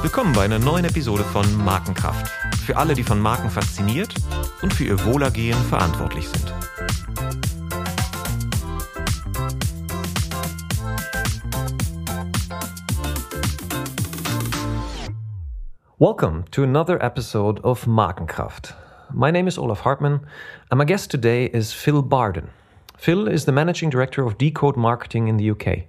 Willkommen bei einer neuen Episode von Markenkraft. Für alle, die von Marken fasziniert und für ihr Wohlergehen verantwortlich sind. Welcome to another episode of Markenkraft. My name is Olaf Hartmann, and my guest today is Phil Barden. Phil is the managing director of Decode Marketing in the UK.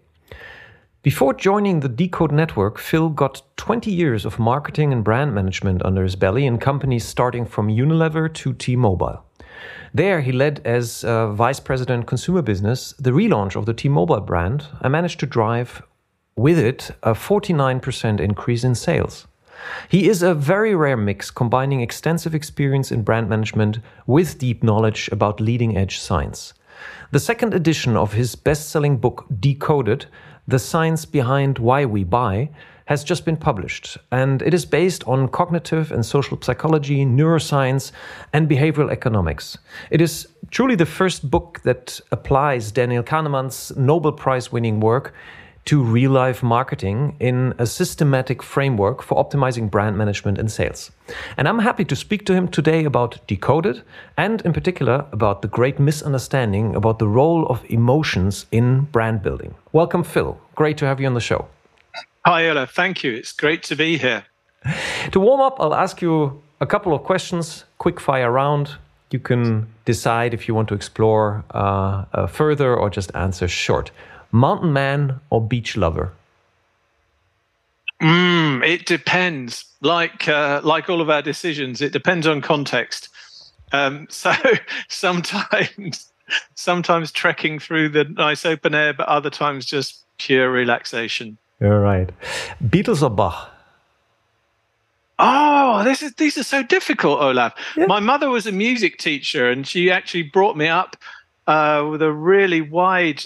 Before joining the Decode network, Phil got 20 years of marketing and brand management under his belly in companies starting from Unilever to T Mobile. There, he led as uh, vice president consumer business the relaunch of the T Mobile brand and managed to drive with it a 49% increase in sales. He is a very rare mix combining extensive experience in brand management with deep knowledge about leading edge science. The second edition of his best selling book, Decoded The Science Behind Why We Buy, has just been published, and it is based on cognitive and social psychology, neuroscience, and behavioral economics. It is truly the first book that applies Daniel Kahneman's Nobel Prize winning work to real life marketing in a systematic framework for optimizing brand management and sales. And I'm happy to speak to him today about Decoded and, in particular, about the great misunderstanding about the role of emotions in brand building. Welcome, Phil. Great to have you on the show. Hi, Ola. Thank you. It's great to be here. To warm up, I'll ask you a couple of questions, quick fire round. You can decide if you want to explore uh, uh, further or just answer short. Mountain man or beach lover? Mm, it depends. Like uh, like all of our decisions, it depends on context. Um, so sometimes sometimes trekking through the nice open air, but other times just pure relaxation. You're right. Beatles or Bach? Oh, this is these are so difficult, Olaf. Yeah. My mother was a music teacher, and she actually brought me up uh, with a really wide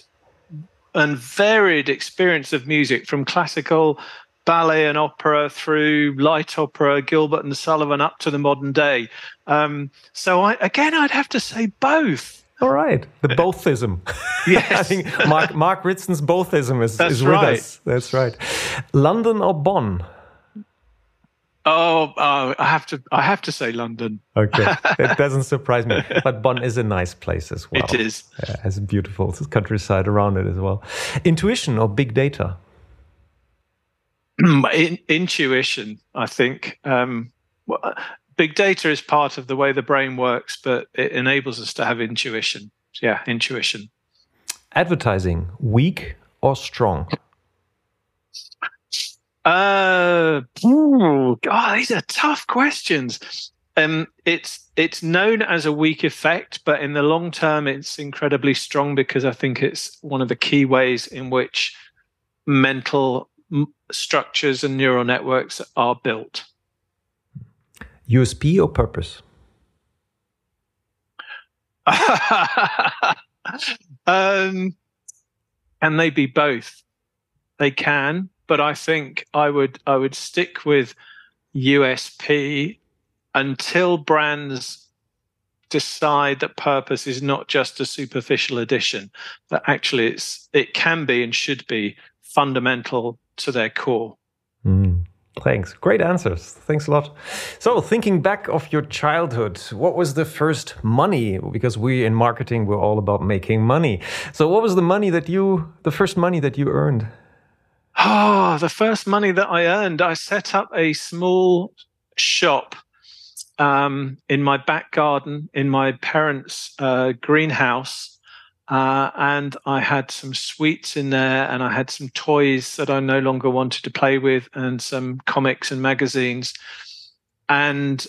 and varied experience of music from classical ballet and opera through light opera, Gilbert and Sullivan up to the modern day. Um, so I, again, I'd have to say both. All right, the bothism. Yes, I think Mark Mark Ritson bothism is, is with right. us. That's right. London or Bonn? Oh, uh, I have to. I have to say London. Okay, that doesn't surprise me. But Bonn is a nice place as well. It is. Uh, has a beautiful countryside around it as well. Intuition or big data? In, intuition, I think. Um, well, big data is part of the way the brain works, but it enables us to have intuition. Yeah, intuition. Advertising, weak or strong? Uh, ooh, God, these are tough questions. Um, it's it's known as a weak effect, but in the long term, it's incredibly strong because I think it's one of the key ways in which mental structures and neural networks are built. USP or purpose? um, can they be both? They can but I think I would I would stick with USP until brands decide that purpose is not just a superficial addition, that actually it's it can be and should be fundamental to their core. Mm, thanks. Great answers. Thanks a lot. So, thinking back of your childhood, what was the first money? Because we in marketing, we're all about making money. So, what was the money that you, the first money that you earned? Oh, the first money that I earned, I set up a small shop um, in my back garden in my parents' uh, greenhouse. Uh, and I had some sweets in there, and I had some toys that I no longer wanted to play with, and some comics and magazines. And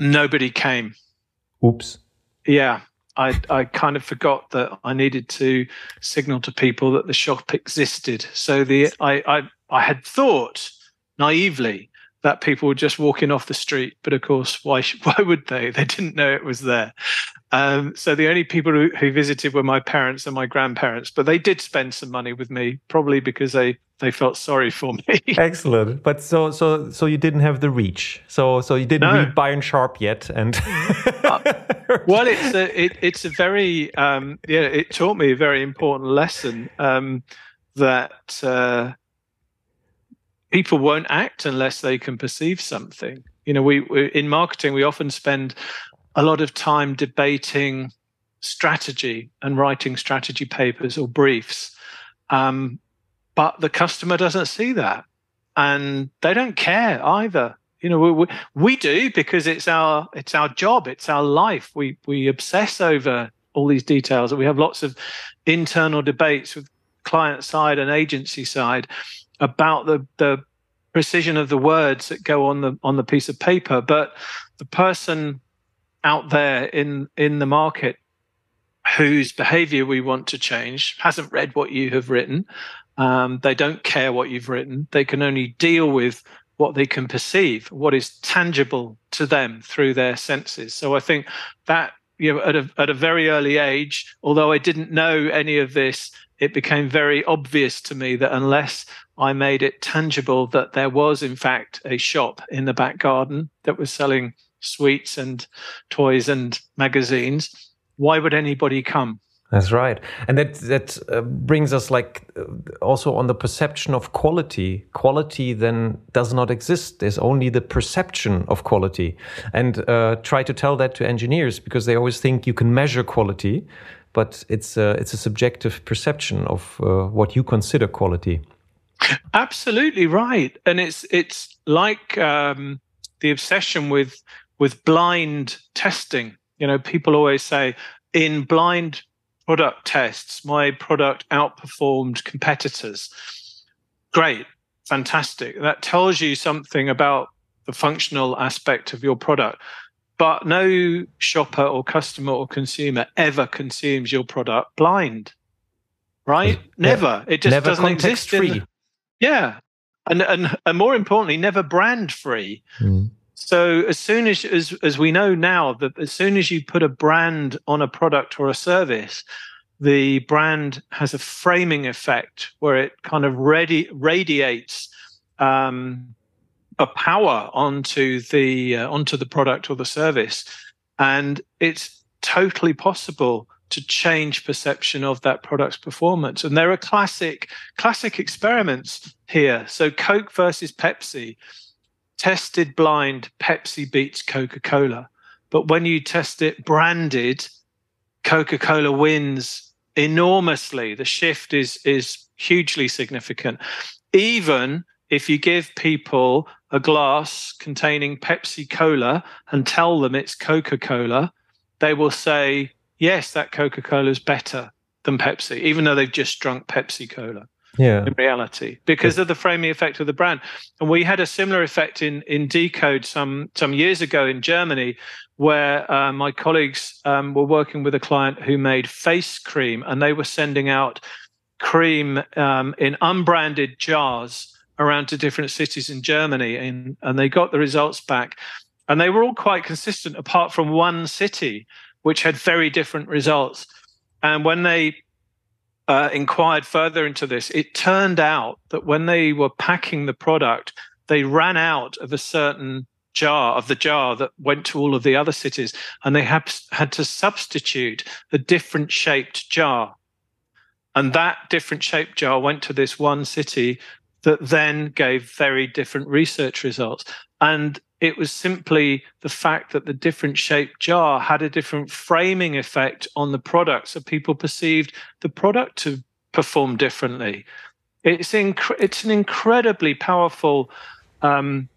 nobody came. Oops. Yeah. I, I kind of forgot that I needed to signal to people that the shop existed. So the I, I I had thought naively that people were just walking off the street, but of course, why why would they? They didn't know it was there. Um, so the only people who, who visited were my parents and my grandparents, but they did spend some money with me, probably because they they felt sorry for me. Excellent. But so so so you didn't have the reach. So so you didn't no. read Byron Sharp yet, and uh, well, it's a it, it's a very um, yeah. It taught me a very important lesson. Um, that uh, people won't act unless they can perceive something. You know, we, we in marketing we often spend a lot of time debating strategy and writing strategy papers or briefs, um, but the customer doesn't see that, and they don't care either. You know, we, we, we do because it's our it's our job, it's our life. We we obsess over all these details, and we have lots of internal debates with client side and agency side about the the precision of the words that go on the on the piece of paper but the person out there in in the market whose behavior we want to change hasn't read what you have written um, they don't care what you've written they can only deal with what they can perceive what is tangible to them through their senses so i think that you know at a, at a very early age although i didn't know any of this it became very obvious to me that unless I made it tangible that there was, in fact, a shop in the back garden that was selling sweets and toys and magazines, why would anybody come? That's right, and that that uh, brings us like uh, also on the perception of quality. Quality then does not exist. There's only the perception of quality, and uh, try to tell that to engineers because they always think you can measure quality, but it's a, it's a subjective perception of uh, what you consider quality. Absolutely right, and it's it's like um, the obsession with with blind testing. You know, people always say in blind product tests, my product outperformed competitors. Great, fantastic. That tells you something about the functional aspect of your product. But no shopper or customer or consumer ever consumes your product blind, right? Never. It just never doesn't exist. Free. The, yeah, and, and and more importantly, never brand free. Mm. So as soon as, as as we know now that as soon as you put a brand on a product or a service, the brand has a framing effect where it kind of radi- radiates um, a power onto the uh, onto the product or the service, and it's totally possible to change perception of that product's performance. And there are classic classic experiments here. So Coke versus Pepsi, tested blind, Pepsi beats Coca Cola, but when you test it branded, Coca Cola wins enormously. The shift is is hugely significant. Even if you give people a glass containing Pepsi Cola and tell them it's Coca Cola, they will say, yes, that Coca Cola is better than Pepsi, even though they've just drunk Pepsi Cola. Yeah. In reality, because yeah. of the framing effect of the brand, and we had a similar effect in in Decode some some years ago in Germany, where uh, my colleagues um, were working with a client who made face cream, and they were sending out cream um, in unbranded jars around to different cities in Germany, and, and they got the results back. And they were all quite consistent, apart from one city, which had very different results. And when they uh, inquired further into this, it turned out that when they were packing the product, they ran out of a certain jar of the jar that went to all of the other cities, and they have, had to substitute a different shaped jar. And that different shaped jar went to this one city that then gave very different research results. And it was simply the fact that the different shaped jar had a different framing effect on the product. So people perceived the product to perform differently. It's, inc- it's an incredibly powerful um,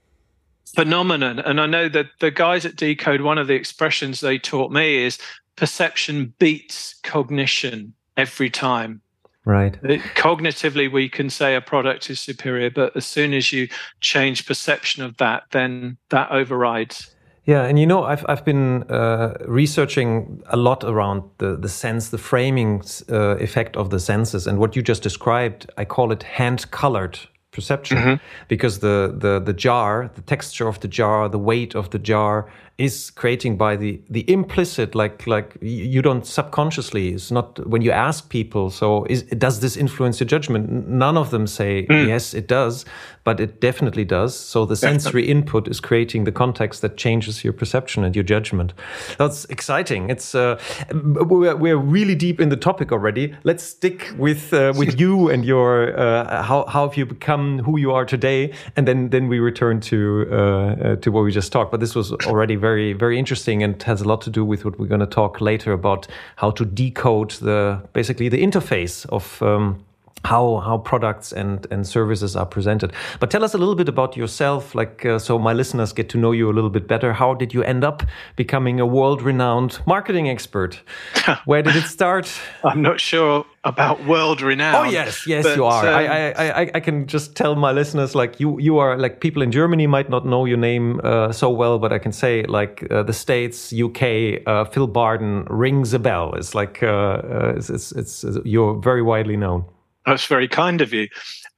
phenomenon. And I know that the guys at Decode, one of the expressions they taught me is perception beats cognition every time. Right. It, cognitively, we can say a product is superior, but as soon as you change perception of that, then that overrides. Yeah, and you know, I've I've been uh, researching a lot around the the sense, the framing uh, effect of the senses, and what you just described. I call it hand colored perception mm -hmm. because the, the the jar the texture of the jar the weight of the jar is creating by the the implicit like like you don't subconsciously it's not when you ask people so is, does this influence your judgment? None of them say mm. yes it does but it definitely does. So the sensory input is creating the context that changes your perception and your judgment. That's exciting. It's uh, we're, we're really deep in the topic already. Let's stick with uh, with you and your uh, how, how have you become who you are today? And then then we return to uh, uh, to what we just talked but this was already very, very interesting and has a lot to do with what we're going to talk later about how to decode the basically the interface of um, how how products and and services are presented. But tell us a little bit about yourself, like uh, so my listeners get to know you a little bit better. How did you end up becoming a world-renowned marketing expert? Where did it start? I'm not sure about world-renowned. Oh yes, yes, but, you are. Um, I, I, I I can just tell my listeners like you you are like people in Germany might not know your name uh, so well, but I can say like uh, the states, UK, uh, Phil Barden rings a bell. It's like uh, uh, it's, it's, it's you're very widely known. That's very kind of you.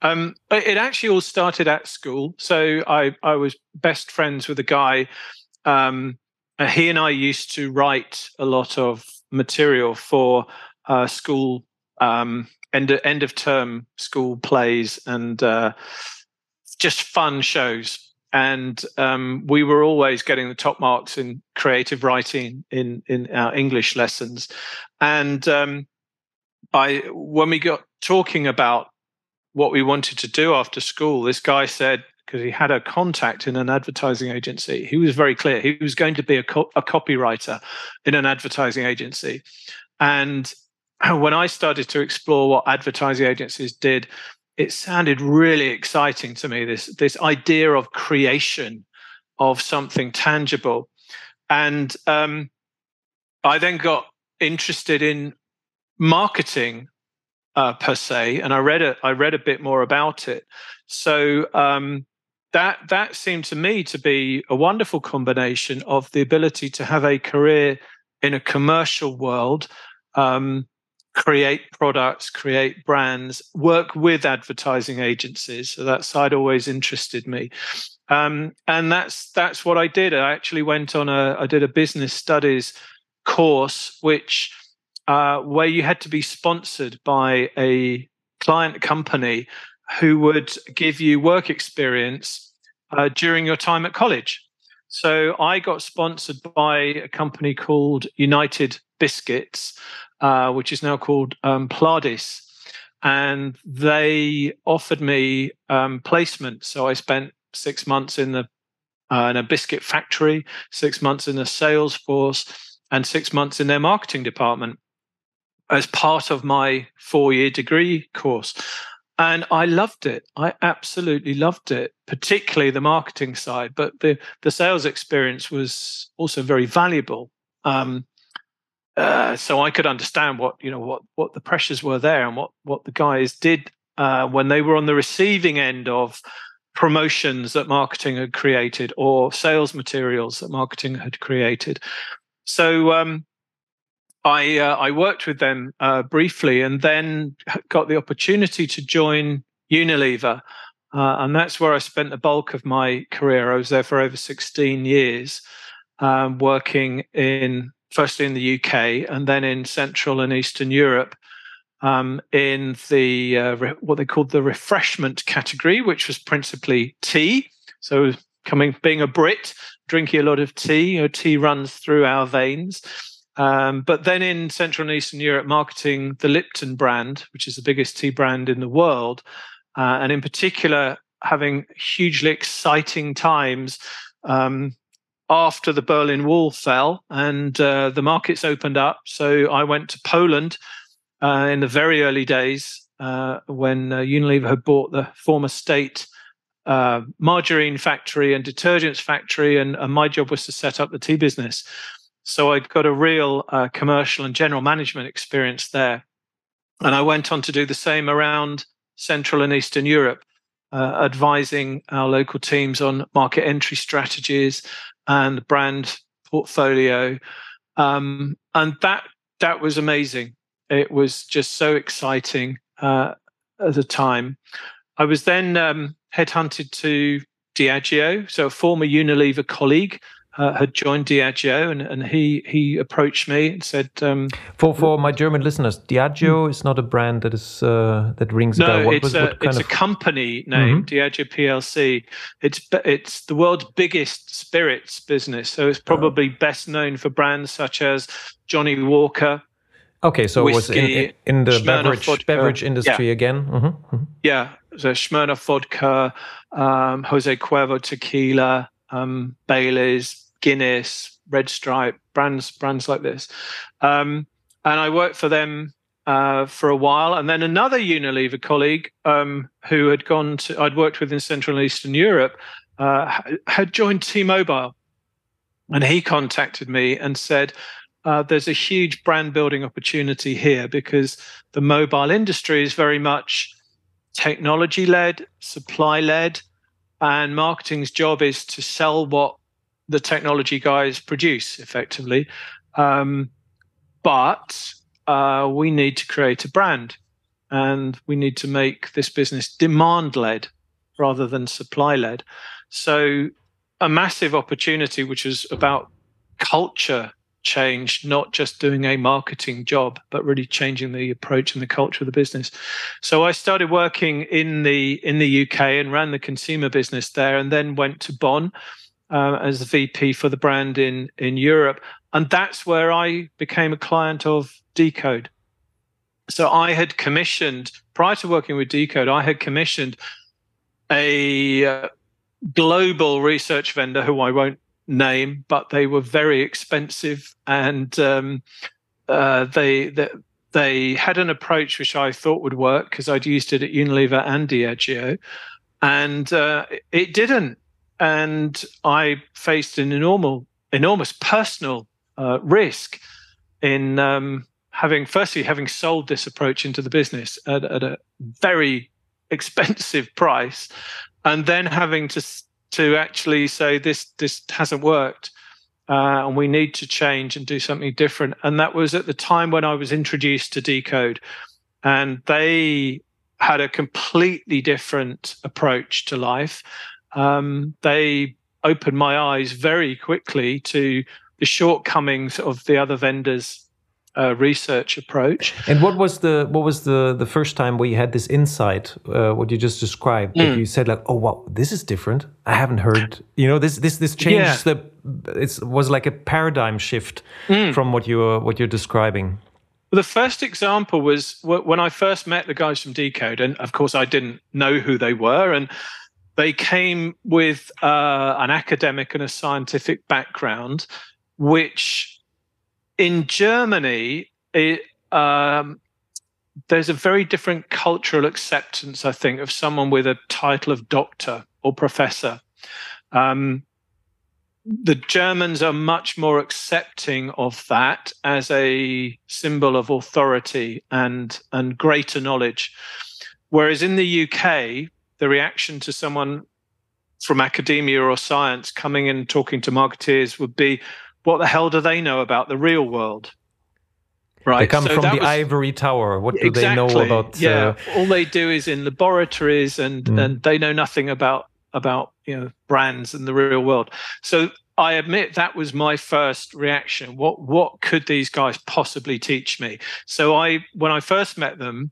Um, it actually all started at school. So I, I was best friends with a guy. Um, he and I used to write a lot of material for uh, school um, end end of term school plays and uh, just fun shows. And um, we were always getting the top marks in creative writing in in our English lessons. And um, I when we got talking about what we wanted to do after school, this guy said because he had a contact in an advertising agency. He was very clear. He was going to be a, co- a copywriter in an advertising agency. And when I started to explore what advertising agencies did, it sounded really exciting to me. This this idea of creation of something tangible, and um, I then got interested in marketing uh, per se, and I read it. I read a bit more about it. So um, that that seemed to me to be a wonderful combination of the ability to have a career in a commercial world, um, create products, create brands, work with advertising agencies. So that side always interested me. Um, and that's that's what I did. I actually went on a I did a business studies course, which uh, where you had to be sponsored by a client company who would give you work experience uh, during your time at college. So I got sponsored by a company called United Biscuits, uh, which is now called um, Pladis. And they offered me um, placement. So I spent six months in the uh, in a biscuit factory, six months in the sales force, and six months in their marketing department as part of my four year degree course. And I loved it. I absolutely loved it, particularly the marketing side. But the, the sales experience was also very valuable. Um, uh, so I could understand what you know what what the pressures were there and what what the guys did uh, when they were on the receiving end of promotions that marketing had created or sales materials that marketing had created. So um, I uh, I worked with them uh, briefly, and then got the opportunity to join Unilever, uh, and that's where I spent the bulk of my career. I was there for over 16 years, um, working in firstly in the UK and then in Central and Eastern Europe. Um, in the uh, re- what they called the refreshment category, which was principally tea. So, coming being a Brit, drinking a lot of tea. You know, tea runs through our veins. Um, but then in Central and Eastern Europe, marketing the Lipton brand, which is the biggest tea brand in the world, uh, and in particular, having hugely exciting times um, after the Berlin Wall fell and uh, the markets opened up. So I went to Poland uh, in the very early days uh, when uh, Unilever had bought the former state. Uh, margarine factory and detergents factory, and, and my job was to set up the tea business. So I got a real uh, commercial and general management experience there. And I went on to do the same around Central and Eastern Europe, uh, advising our local teams on market entry strategies and brand portfolio. Um, and that that was amazing. It was just so exciting uh, at the time. I was then um, headhunted to Diageo, so a former Unilever colleague uh, had joined Diageo, and, and he he approached me and said, um, "For for my German listeners, Diageo hmm. is not a brand that is uh, that rings no, a bell. What, it's, a, it's of... a company name, mm-hmm. Diageo PLC. It's it's the world's biggest spirits business, so it's probably oh. best known for brands such as Johnnie Walker." Okay, so whiskey, it was in, in the beverage vodka. beverage industry yeah. again. Mm-hmm. Mm-hmm. Yeah, so Smirnoff vodka, um, Jose Cuervo tequila, um, Bailey's, Guinness, Red Stripe, brands brands like this. Um, and I worked for them uh, for a while, and then another Unilever colleague um, who had gone to I'd worked with in Central and Eastern Europe uh, had joined T-Mobile, and he contacted me and said. Uh, there's a huge brand building opportunity here because the mobile industry is very much technology led, supply led, and marketing's job is to sell what the technology guys produce effectively. Um, but uh, we need to create a brand and we need to make this business demand led rather than supply led. So, a massive opportunity, which is about culture change, not just doing a marketing job, but really changing the approach and the culture of the business. So I started working in the in the UK and ran the consumer business there, and then went to Bonn uh, as the VP for the brand in in Europe, and that's where I became a client of Decode. So I had commissioned prior to working with Decode, I had commissioned a uh, global research vendor who I won't name, but they were very expensive, and um, uh, they, they they had an approach which I thought would work because I'd used it at Unilever and Diageo, and uh, it didn't. And I faced an enormous, enormous personal uh, risk in um, having, firstly, having sold this approach into the business at, at a very expensive price, and then having to to actually say this this hasn't worked uh, and we need to change and do something different. And that was at the time when I was introduced to Decode, and they had a completely different approach to life. Um, they opened my eyes very quickly to the shortcomings of the other vendors uh, research approach. And what was the what was the the first time where you had this insight? Uh, what you just described? Mm. That you said like, oh wow, this is different. I haven't heard. You know, this this this changes yeah. the. It was like a paradigm shift mm. from what you were what you're describing. Well, the first example was when I first met the guys from Decode, and of course I didn't know who they were, and they came with uh, an academic and a scientific background, which in Germany, it, um, there's a very different cultural acceptance, I think, of someone with a title of doctor or professor. Um, the Germans are much more accepting of that as a symbol of authority and and greater knowledge. Whereas in the UK, the reaction to someone from academia or science coming in and talking to marketeers would be, what the hell do they know about the real world? Right. They come so from the was, ivory tower. What do exactly, they know about? Yeah, uh, all they do is in laboratories, and mm. and they know nothing about about you know brands and the real world. So I admit that was my first reaction. What what could these guys possibly teach me? So I when I first met them,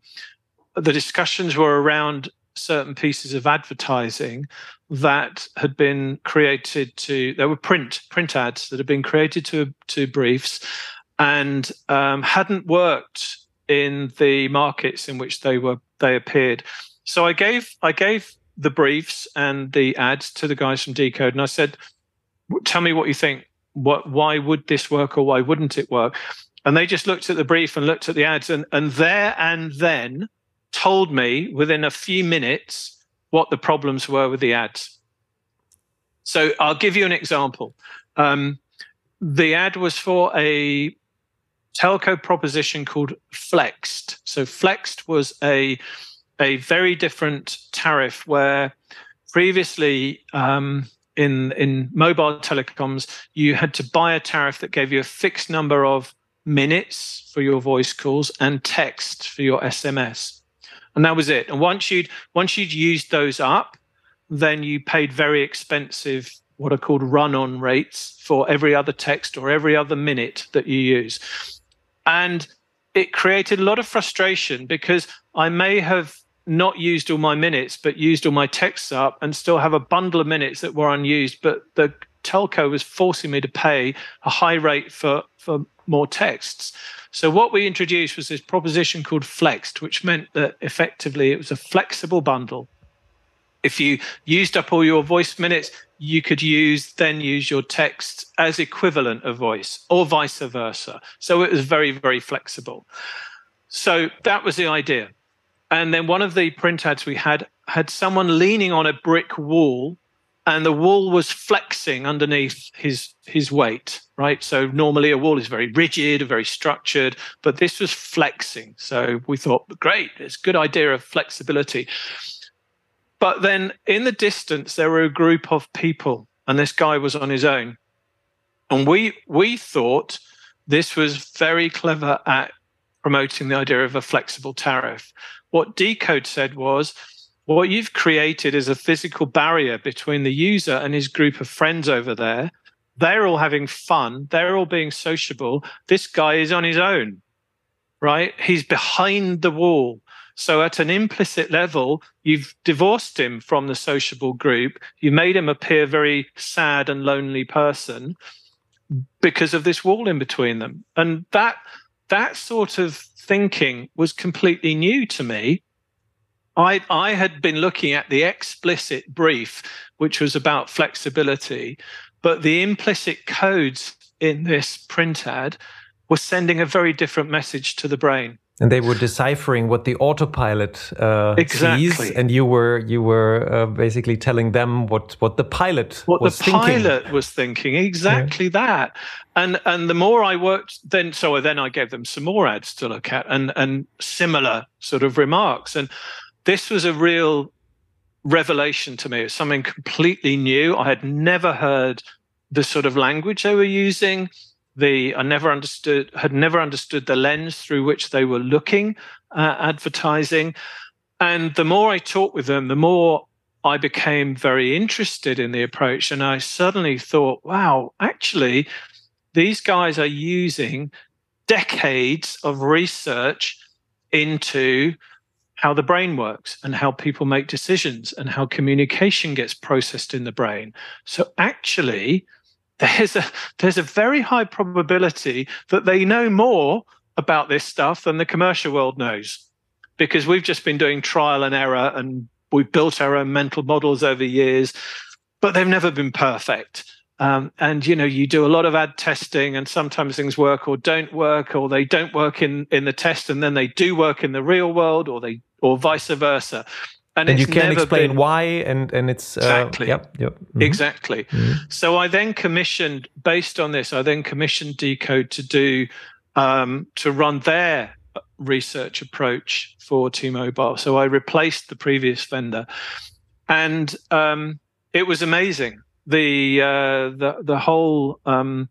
the discussions were around certain pieces of advertising that had been created to there were print print ads that had been created to to briefs and um, hadn't worked in the markets in which they were they appeared. So i gave i gave the briefs and the ads to the guys from decode and i said tell me what you think. What why would this work or why wouldn't it work? And they just looked at the brief and looked at the ads and and there and then told me within a few minutes what the problems were with the ads. So I'll give you an example. Um, the ad was for a telco proposition called Flext. So Flext was a a very different tariff where previously um, in in mobile telecoms you had to buy a tariff that gave you a fixed number of minutes for your voice calls and text for your SMS and that was it. And once you'd once you'd used those up, then you paid very expensive what are called run on rates for every other text or every other minute that you use. And it created a lot of frustration because I may have not used all my minutes, but used all my texts up and still have a bundle of minutes that were unused. But the telco was forcing me to pay a high rate for, for more texts. So what we introduced was this proposition called Flext, which meant that effectively it was a flexible bundle. If you used up all your voice minutes, you could use then use your text as equivalent of voice or vice versa. So it was very, very flexible. So that was the idea. And then one of the print ads we had had someone leaning on a brick wall and the wall was flexing underneath his his weight right? So normally a wall is very rigid very structured but this was flexing. So we thought great it's a good idea of flexibility. But then in the distance there were a group of people and this guy was on his own. And we we thought this was very clever at promoting the idea of a flexible tariff. What decode said was what you've created is a physical barrier between the user and his group of friends over there. They're all having fun. They're all being sociable. This guy is on his own, right? He's behind the wall. So, at an implicit level, you've divorced him from the sociable group. You made him appear very sad and lonely person because of this wall in between them. And that that sort of thinking was completely new to me I, I had been looking at the explicit brief, which was about flexibility, but the implicit codes in this print ad were sending a very different message to the brain. And they were deciphering what the autopilot uh, exactly. sees, and you were you were uh, basically telling them what what the pilot what was the thinking. pilot was thinking. Exactly yeah. that. And and the more I worked, then so then I gave them some more ads to look at, and and similar sort of remarks. And this was a real revelation to me. It was something completely new. I had never heard the sort of language they were using. The I never understood had never understood the lens through which they were looking at advertising. And the more I talked with them, the more I became very interested in the approach. And I suddenly thought, wow, actually, these guys are using decades of research into how the brain works and how people make decisions and how communication gets processed in the brain. So actually, there's a there's a very high probability that they know more about this stuff than the commercial world knows because we've just been doing trial and error and we've built our own mental models over years but they've never been perfect um, and you know you do a lot of ad testing and sometimes things work or don't work or they don't work in in the test and then they do work in the real world or they or vice versa. And, and you can't explain been... why, and and it's uh, exactly, yep, yep, mm-hmm. exactly. Mm-hmm. So I then commissioned, based on this, I then commissioned Decode to do um, to run their research approach for T-Mobile. So I replaced the previous vendor, and um, it was amazing. The uh, the the whole um,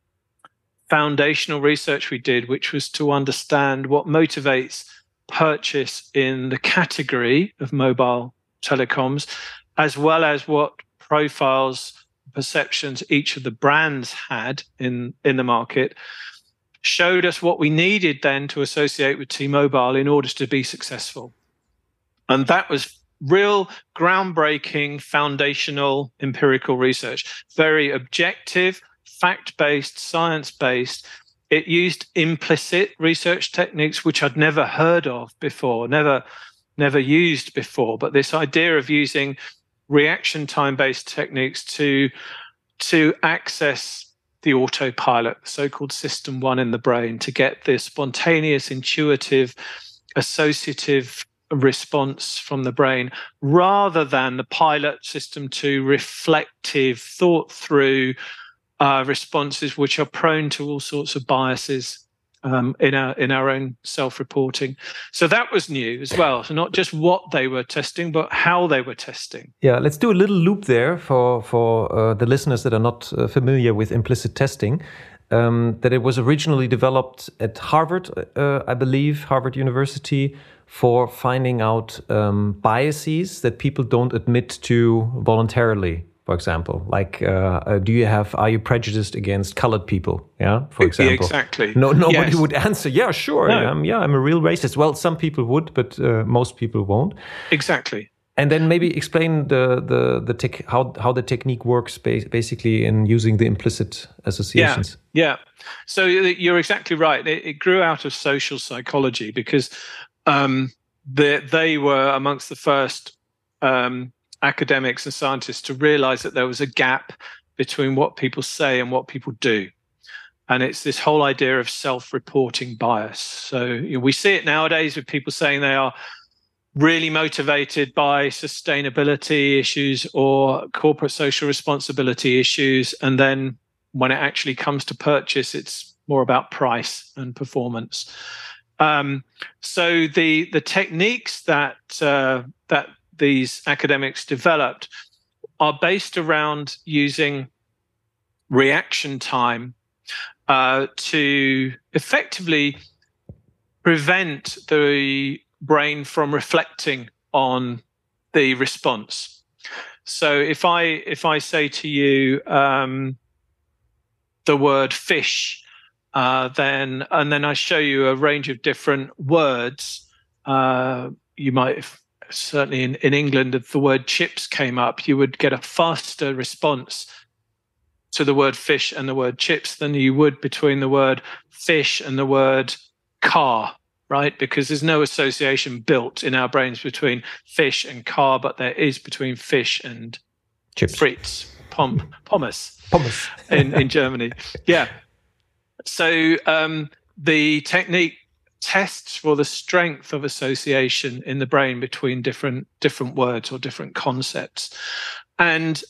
foundational research we did, which was to understand what motivates purchase in the category of mobile telecoms, as well as what profiles, perceptions each of the brands had in, in the market, showed us what we needed then to associate with T Mobile in order to be successful. And that was real groundbreaking, foundational empirical research, very objective, fact based, science based, it used implicit research techniques which I'd never heard of before, never never used before. But this idea of using reaction time based techniques to to access the autopilot, the so-called system one in the brain, to get the spontaneous, intuitive, associative response from the brain rather than the pilot system to reflective thought through uh, responses which are prone to all sorts of biases um, in our in our own self-reporting. So that was new as well. So not just what they were testing, but how they were testing. Yeah, let's do a little loop there for for uh, the listeners that are not uh, familiar with implicit testing. Um, that it was originally developed at Harvard, uh, I believe, Harvard University, for finding out um, biases that people don't admit to voluntarily for example. Like uh, uh, do you have are you prejudiced against colored people? Yeah for example. exactly. No nobody yes. would answer. Yeah sure. No. I'm, yeah i'm a real racist. Well some people would but uh, most people won't. Exactly. And then maybe explain the the the tech how how the technique works basically in using the implicit associations. Yeah. Yeah. So you're exactly right. It, it grew out of social psychology because um, they, they were amongst the first um, academics and scientists to realize that there was a gap between what people say and what people do. And it's this whole idea of self reporting bias. So you know, we see it nowadays with people saying they are really motivated by sustainability issues or corporate social responsibility issues. And then when it actually comes to purchase, it's more about price and performance. Um, so the the techniques that uh, that these academics developed are based around using reaction time uh, to effectively prevent the brain from reflecting on the response. So if I if I say to you um, the word fish, uh, then and then I show you a range of different words, uh, you might certainly in, in England, if the word chips came up, you would get a faster response to the word fish and the word chips than you would between the word fish and the word car, right? Because there's no association built in our brains between fish and car, but there is between fish and chips. frites, pom, pommes, pommes in, in Germany. Yeah. So um, the technique tests for the strength of association in the brain between different different words or different concepts. And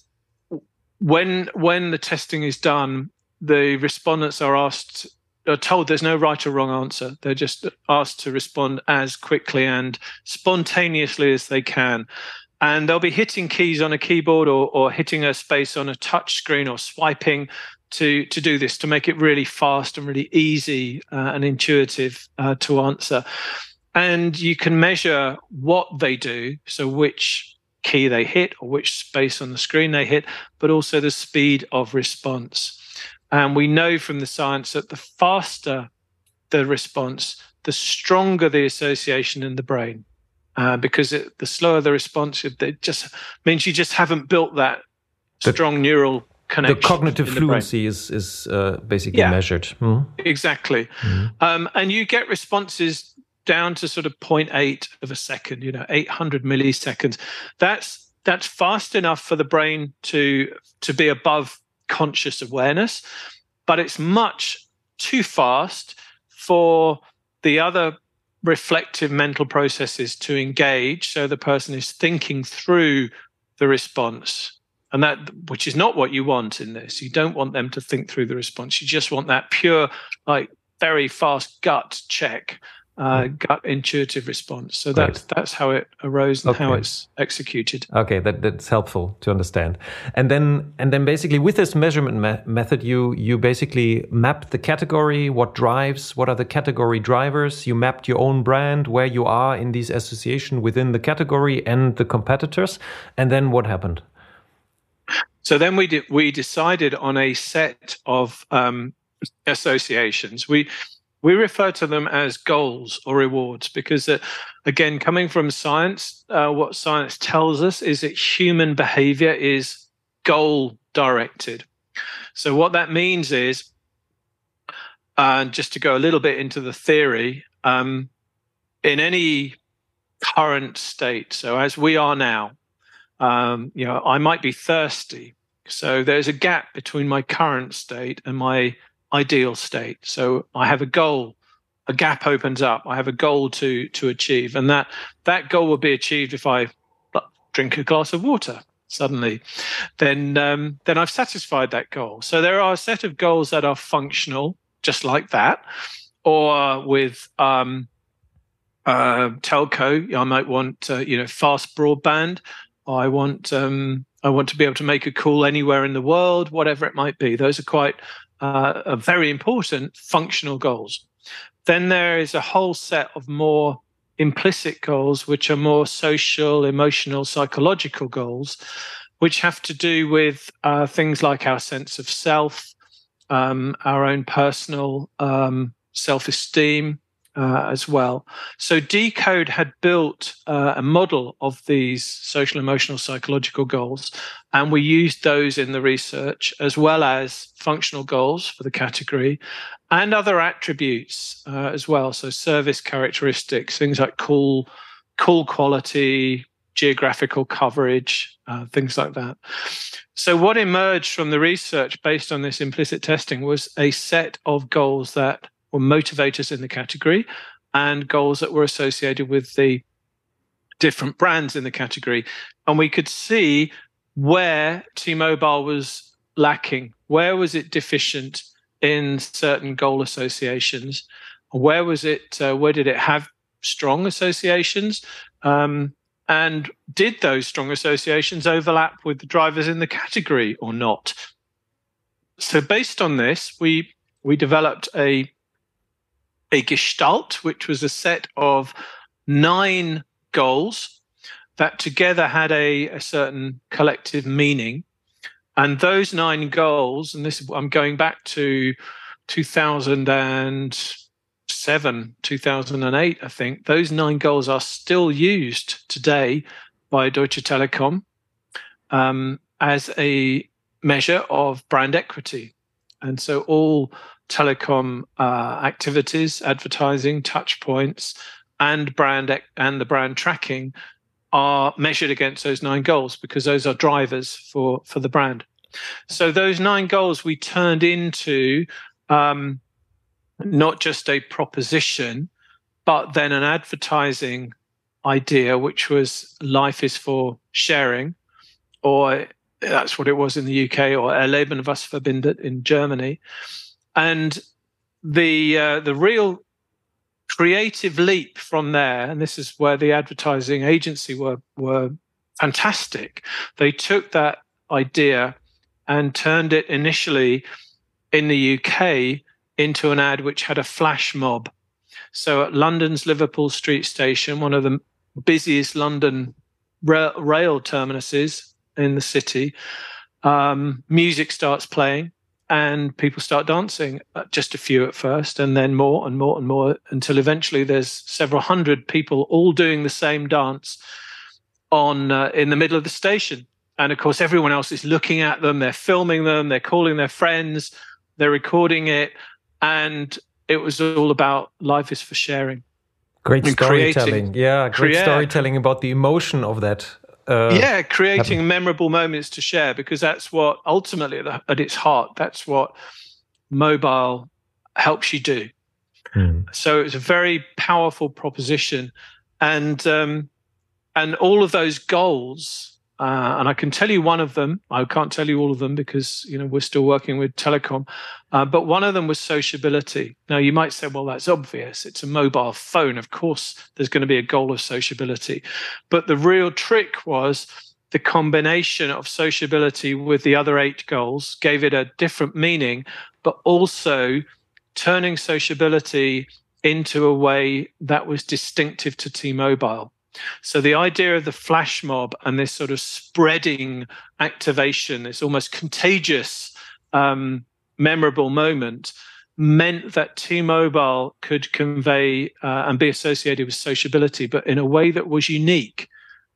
when when the testing is done the respondents are asked are told there's no right or wrong answer. They're just asked to respond as quickly and spontaneously as they can. And they'll be hitting keys on a keyboard or, or hitting a space on a touch screen or swiping to to do this to make it really fast and really easy uh, and intuitive uh, to answer. And you can measure what they do so which key they hit or which space on the screen they hit but also the speed of response. And we know from the science that the faster the response the stronger the association in the brain uh, because it, the slower the response it just means you just haven't built that strong neural connection. The cognitive fluency is is uh, basically yeah, measured. Mm. Exactly, mm. Um, and you get responses down to sort of 0.8 of a second. You know, 800 milliseconds. That's that's fast enough for the brain to to be above conscious awareness, but it's much too fast for the other reflective mental processes to engage so the person is thinking through the response and that which is not what you want in this you don't want them to think through the response you just want that pure like very fast gut check uh, hmm. gut intuitive response. So that's that's how it arose and okay. how it's executed. Okay, that that's helpful to understand. And then and then basically with this measurement me method, you you basically mapped the category, what drives, what are the category drivers. You mapped your own brand, where you are in these association within the category and the competitors. And then what happened? So then we did, we decided on a set of um, associations. We we refer to them as goals or rewards because, uh, again, coming from science, uh, what science tells us is that human behavior is goal directed. So what that means is, and uh, just to go a little bit into the theory, um, in any current state, so as we are now, um, you know, I might be thirsty. So there's a gap between my current state and my ideal state. So I have a goal, a gap opens up. I have a goal to to achieve, and that that goal will be achieved if I drink a glass of water suddenly. Then um, then I've satisfied that goal. So there are a set of goals that are functional, just like that, or with um, uh, telco. I might want uh, you know fast broadband I want um, I want to be able to make a call anywhere in the world, whatever it might be. Those are quite uh, very important functional goals. Then there is a whole set of more implicit goals, which are more social, emotional, psychological goals. which have to do with uh, things like our sense of self, um, our own personal um, self esteem, uh, as well. So Decode had built uh, a model of these social, emotional, psychological goals, and we used those in the research as well as functional goals for the category and other attributes uh, as well. So service characteristics, things like call, call quality, geographical coverage, uh, things like that. So, what emerged from the research based on this implicit testing was a set of goals that were motivators in the category and goals that were associated with the different brands in the category. And we could see where T Mobile was lacking, where was it deficient in certain goal associations, where was it, uh, where did it have strong associations? Um, and did those strong associations overlap with the drivers in the category or not? So, based on this, we we developed a a gestalt, which was a set of nine goals that together had a, a certain collective meaning. And those nine goals, and this I'm going back to 2007, 2008, I think, those nine goals are still used today by Deutsche Telekom um, as a measure of brand equity. And so all telecom uh, activities, advertising, touch points, and brand and the brand tracking are measured against those nine goals because those are drivers for for the brand. So those nine goals we turned into um, not just a proposition, but then an advertising idea, which was life is for sharing, or that's what it was in the UK, or Erleben was verbindet in Germany. And the uh, the real creative leap from there, and this is where the advertising agency were were fantastic. They took that idea and turned it initially in the UK into an ad which had a flash mob. So at London's Liverpool Street Station, one of the busiest London rail, terminuses in the city, um, music starts playing and people start dancing uh, just a few at first and then more and more and more until eventually there's several hundred people all doing the same dance on uh, in the middle of the station. And of course everyone else is looking at them they're filming them they're calling their friends they're recording it. And it was all about life is for sharing. Great storytelling. yeah great storytelling about the emotion of that uh, yeah, creating memorable moments to share because that's what ultimately at its heart, that's what mobile helps you do. Mm. So it's a very powerful proposition, and um, and all of those goals uh, and I can tell you one of them. I can't tell you all of them because you know we're still working with telecom. Uh, but one of them was sociability. Now you might say, well, that's obvious. It's a mobile phone. Of course, there's going to be a goal of sociability. But the real trick was the combination of sociability with the other eight goals gave it a different meaning, but also turning sociability into a way that was distinctive to T-Mobile. So the idea of the flash mob and this sort of spreading activation, this almost contagious, um, memorable moment, meant that T-Mobile could convey uh, and be associated with sociability, but in a way that was unique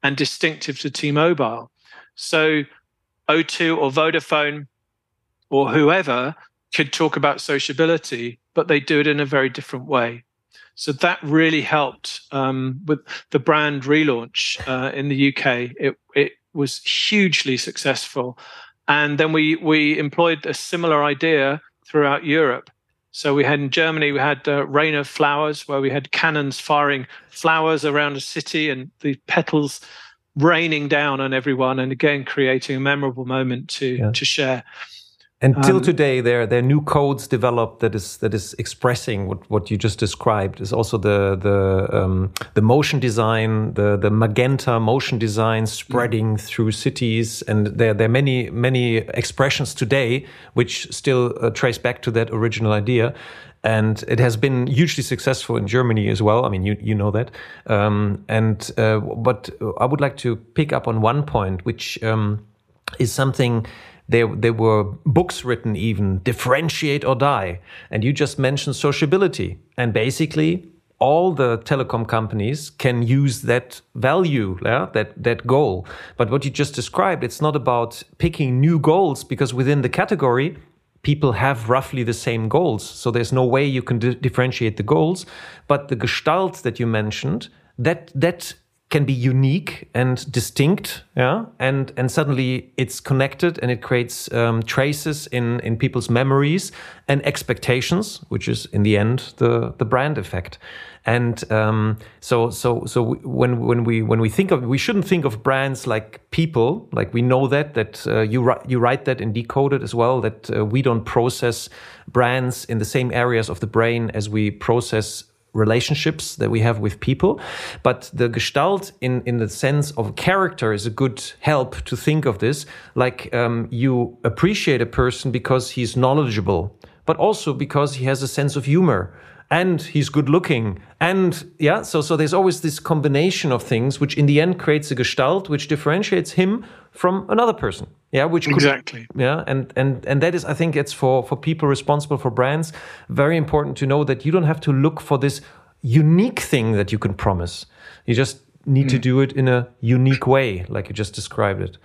and distinctive to T-Mobile. So O2 or Vodafone or whoever could talk about sociability, but they do it in a very different way. So that really helped um, with the brand relaunch uh, in the UK. It it was hugely successful, and then we we employed a similar idea throughout Europe. So we had in Germany we had uh, Rain of Flowers, where we had cannons firing flowers around a city and the petals raining down on everyone, and again creating a memorable moment to yeah. to share. Until um, today, there there are new codes developed that is that is expressing what, what you just described. Is also the the um, the motion design, the the magenta motion design spreading yeah. through cities, and there there are many many expressions today which still uh, trace back to that original idea. And it has been hugely successful in Germany as well. I mean, you you know that. Um, and uh, but I would like to pick up on one point, which um, is something there, there were books written even differentiate or die and you just mentioned sociability and basically all the telecom companies can use that value, yeah, that that goal. But what you just described, it's not about picking new goals because within the category, people have roughly the same goals. So there's no way you can differentiate the goals. But the gestalt that you mentioned, that that can be unique and distinct, yeah, and and suddenly it's connected and it creates um, traces in in people's memories and expectations, which is in the end the the brand effect. And um, so so so when when we when we think of we shouldn't think of brands like people, like we know that that uh, you you write that in decoded as well that uh, we don't process brands in the same areas of the brain as we process relationships that we have with people. But the gestalt, in, in the sense of character, is a good help to think of this. Like um, you appreciate a person because he's knowledgeable, but also because he has a sense of humor and he's good looking and yeah so so there's always this combination of things which in the end creates a gestalt which differentiates him from another person yeah which could, exactly. Yeah and and and that is i think it's for for people responsible for brands very important to know that you don't have to look for this unique thing that you can promise. You just need mm. to do it in a unique way like you just described it.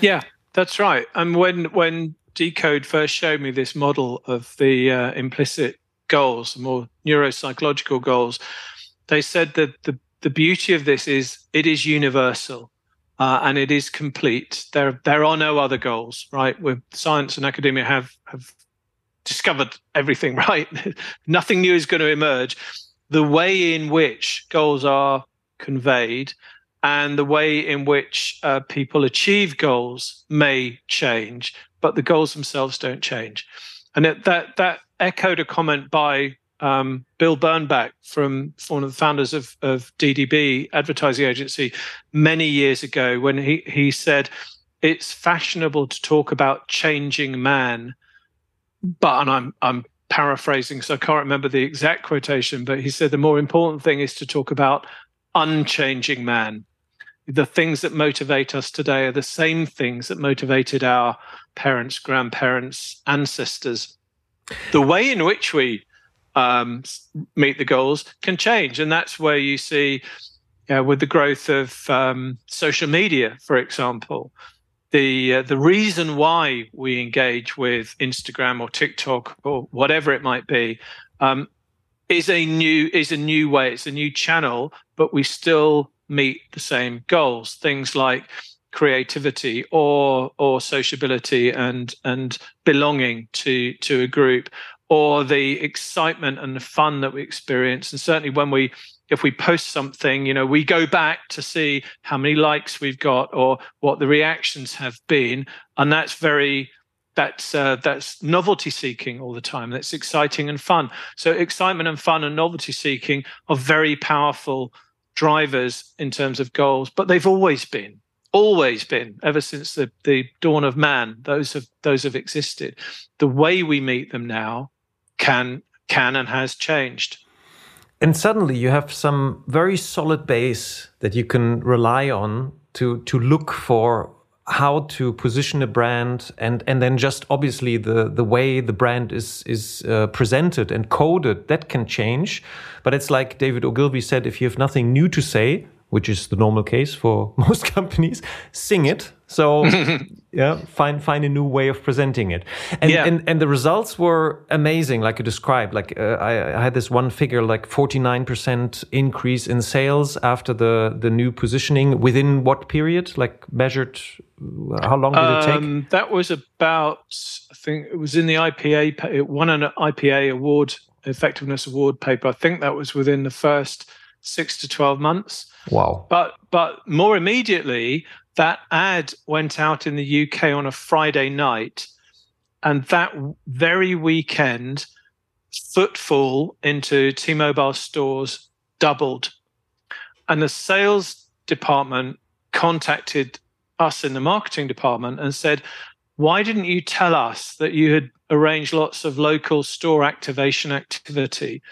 Yeah that's right. And when when decode first showed me this model of the uh, implicit goals, more neuropsychological goals, they said that the, the beauty of this is it is universal uh, and it is complete. There, there are no other goals, right? Where science and academia have, have discovered everything, right? Nothing new is going to emerge. The way in which goals are conveyed and the way in which uh, people achieve goals may change, but the goals themselves don't change. And it, that that echoed a comment by um, Bill Bernbach from one of the founders of, of DDB advertising agency many years ago when he, he said it's fashionable to talk about changing man, but and I'm I'm paraphrasing, so I can't remember the exact quotation, but he said the more important thing is to talk about unchanging man. The things that motivate us today are the same things that motivated our parents, grandparents, ancestors the way in which we um, meet the goals can change, and that's where you see, uh, with the growth of um, social media, for example, the uh, the reason why we engage with Instagram or TikTok or whatever it might be um, is a new is a new way. It's a new channel, but we still meet the same goals. Things like creativity or or sociability and and belonging to to a group or the excitement and the fun that we experience. And certainly when we if we post something you know we go back to see how many likes we've got or what the reactions have been. And that's very that's uh, that's novelty seeking all the time. That's exciting and fun. So excitement and fun and novelty seeking are very powerful drivers in terms of goals but they've always been always been ever since the, the dawn of man. Those have those have existed. The way we meet them now can can and has changed. And suddenly you have some very solid base that you can rely on to to look for how to position a brand and and then just obviously the the way the brand is is uh, presented and coded that can change. But it's like David Ogilvy said if you have nothing new to say which is the normal case for most companies, sing it. So yeah, find find a new way of presenting it. And yeah. and, and the results were amazing, like you described. Like uh, I, I, had this one figure, like forty nine percent increase in sales after the the new positioning. Within what period? Like measured? How long did it take? Um, that was about. I think it was in the IPA. It won an IPA award, effectiveness award paper. I think that was within the first six to 12 months. Wow. But but more immediately, that ad went out in the UK on a Friday night. And that very weekend, footfall into T Mobile stores doubled. And the sales department contacted us in the marketing department and said, Why didn't you tell us that you had arranged lots of local store activation activity?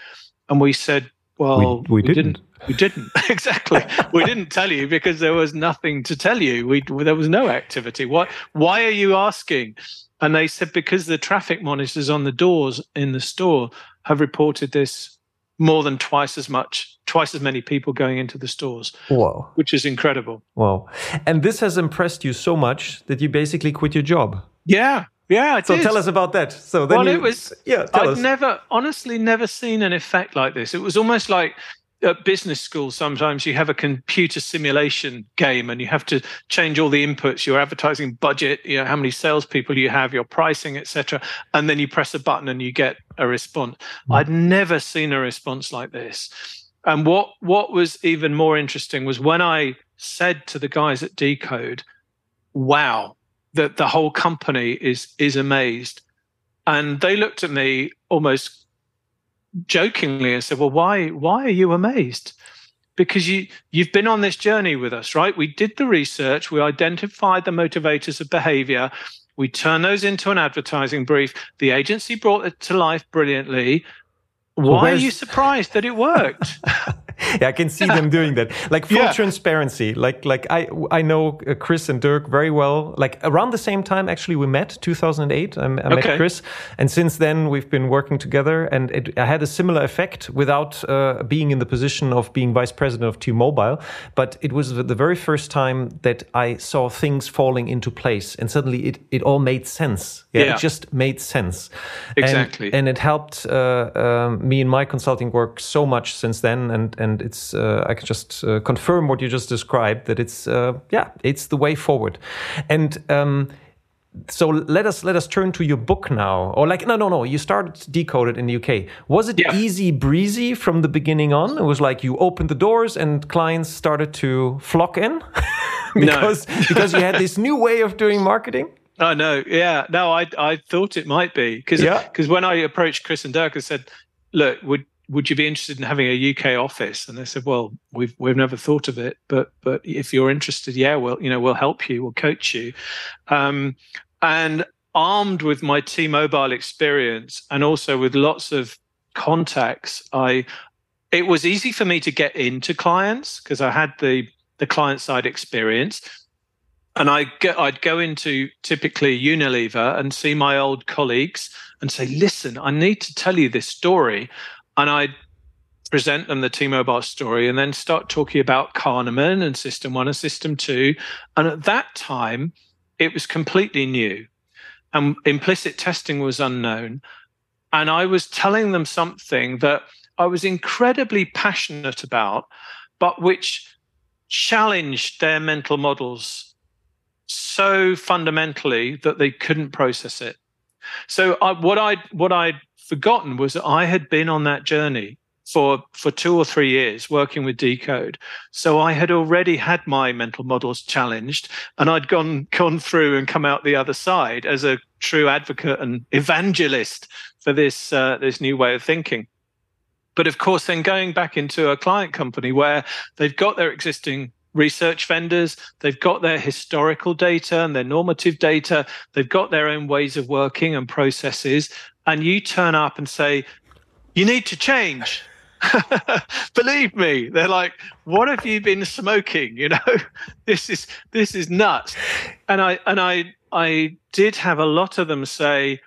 And we said, Well, we, we, didn't. didn't. We didn't exactly. we didn't tell you because there was nothing to tell you. We there was no activity. Why? Why are you asking? And they said because the traffic monitors on the doors in the store have reported this more than twice as much, twice as many people going into the stores. Wow. Which is incredible. Wow. And this has impressed you so much that you basically quit your job. Yeah. Yeah, I so did. tell us about that. So then well, you, it was. Yeah, I'd us. never, honestly, never seen an effect like this. It was almost like at business school. Sometimes you have a computer simulation game, and you have to change all the inputs, your advertising budget, you know how many salespeople you have, your pricing, etc. And then you press a button and you get a response. Mm. I'd never seen a response like this. And what what was even more interesting was when I said to the guys at Decode, "Wow." that the whole company is is amazed. And they looked at me almost jokingly and said, "Well, why why are you amazed?" Because you you've been on this journey with us, right? We did the research, we identified the motivators of behavior, we turned those into an advertising brief. The agency brought it to life brilliantly. Why well, are you surprised that it worked? yeah, I can see them doing that. Like full yeah. transparency. Like like I I know uh, Chris and Dirk very well. Like around the same time, actually, we met 2008. I, I okay. met Chris, and since then we've been working together. And it I had a similar effect without uh, being in the position of being vice president of T-Mobile. But it was the very first time that I saw things falling into place, and suddenly it it all made sense. Yeah, yeah. it just made sense. Exactly, and, and it helped uh, um, me in my consulting work so much since then. And and it's uh, I can just uh, confirm what you just described that it's uh, yeah it's the way forward, and. Um, so let us let us turn to your book now or like no no no you started decoded in the uk was it yeah. easy breezy from the beginning on it was like you opened the doors and clients started to flock in because because you had this new way of doing marketing Oh no, yeah, no, I I thought it might be because because yeah. when I approached Chris and Dirk, I said, "Look, would would you be interested in having a UK office? And they said, well, we've we've never thought of it, but but if you're interested, yeah, well, you know, we'll help you, we'll coach you. Um, and armed with my T-Mobile experience and also with lots of contacts, I it was easy for me to get into clients because I had the the client side experience. And I I'd go into typically Unilever and see my old colleagues and say, listen, I need to tell you this story and I'd present them the T-Mobile story and then start talking about Kahneman and System One and System Two. And at that time, it was completely new, and implicit testing was unknown. And I was telling them something that I was incredibly passionate about, but which challenged their mental models so fundamentally that they couldn't process it. So I, what I what I'd forgotten was that I had been on that journey for for two or three years working with decode so i had already had my mental models challenged and i'd gone gone through and come out the other side as a true advocate and evangelist for this uh, this new way of thinking but of course then going back into a client company where they've got their existing research vendors they've got their historical data and their normative data they've got their own ways of working and processes and you turn up and say, you need to change. Believe me, they're like, what have you been smoking? You know, this is this is nuts. And I and I I did have a lot of them say,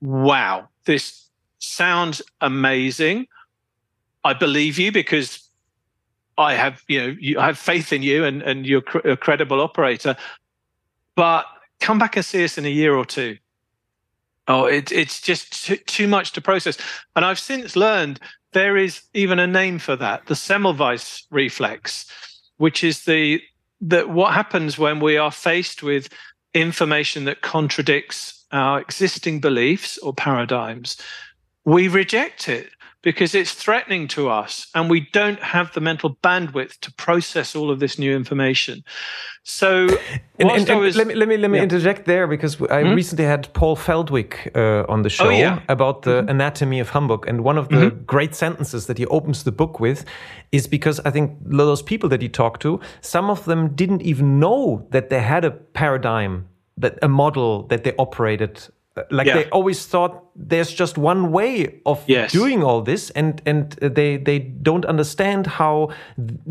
wow, this sounds amazing. I believe you because I have, you know, you, I have faith in you and, and you're a credible operator. But come back and see us in a year or two. Oh, it, it's just too, too much to process. And I've since learned there is even a name for that, the Semmelweis reflex, which is the that what happens when we are faced with information that contradicts our existing beliefs or paradigms, we reject it because it's threatening to us and we don't have the mental bandwidth to process all of this new information. So, and, and, and was, let me let me let me yeah. interject there because I mm-hmm. recently had Paul Feldwick uh, on the show oh, yeah. about the mm-hmm. anatomy of humbug, and one of the mm-hmm. great sentences that he opens the book with is because I think those people that he talked to, some of them didn't even know that they had a paradigm, that a model that they operated like Yeah. they always thought there's just one way of Yes. doing all this and and they they don't understand how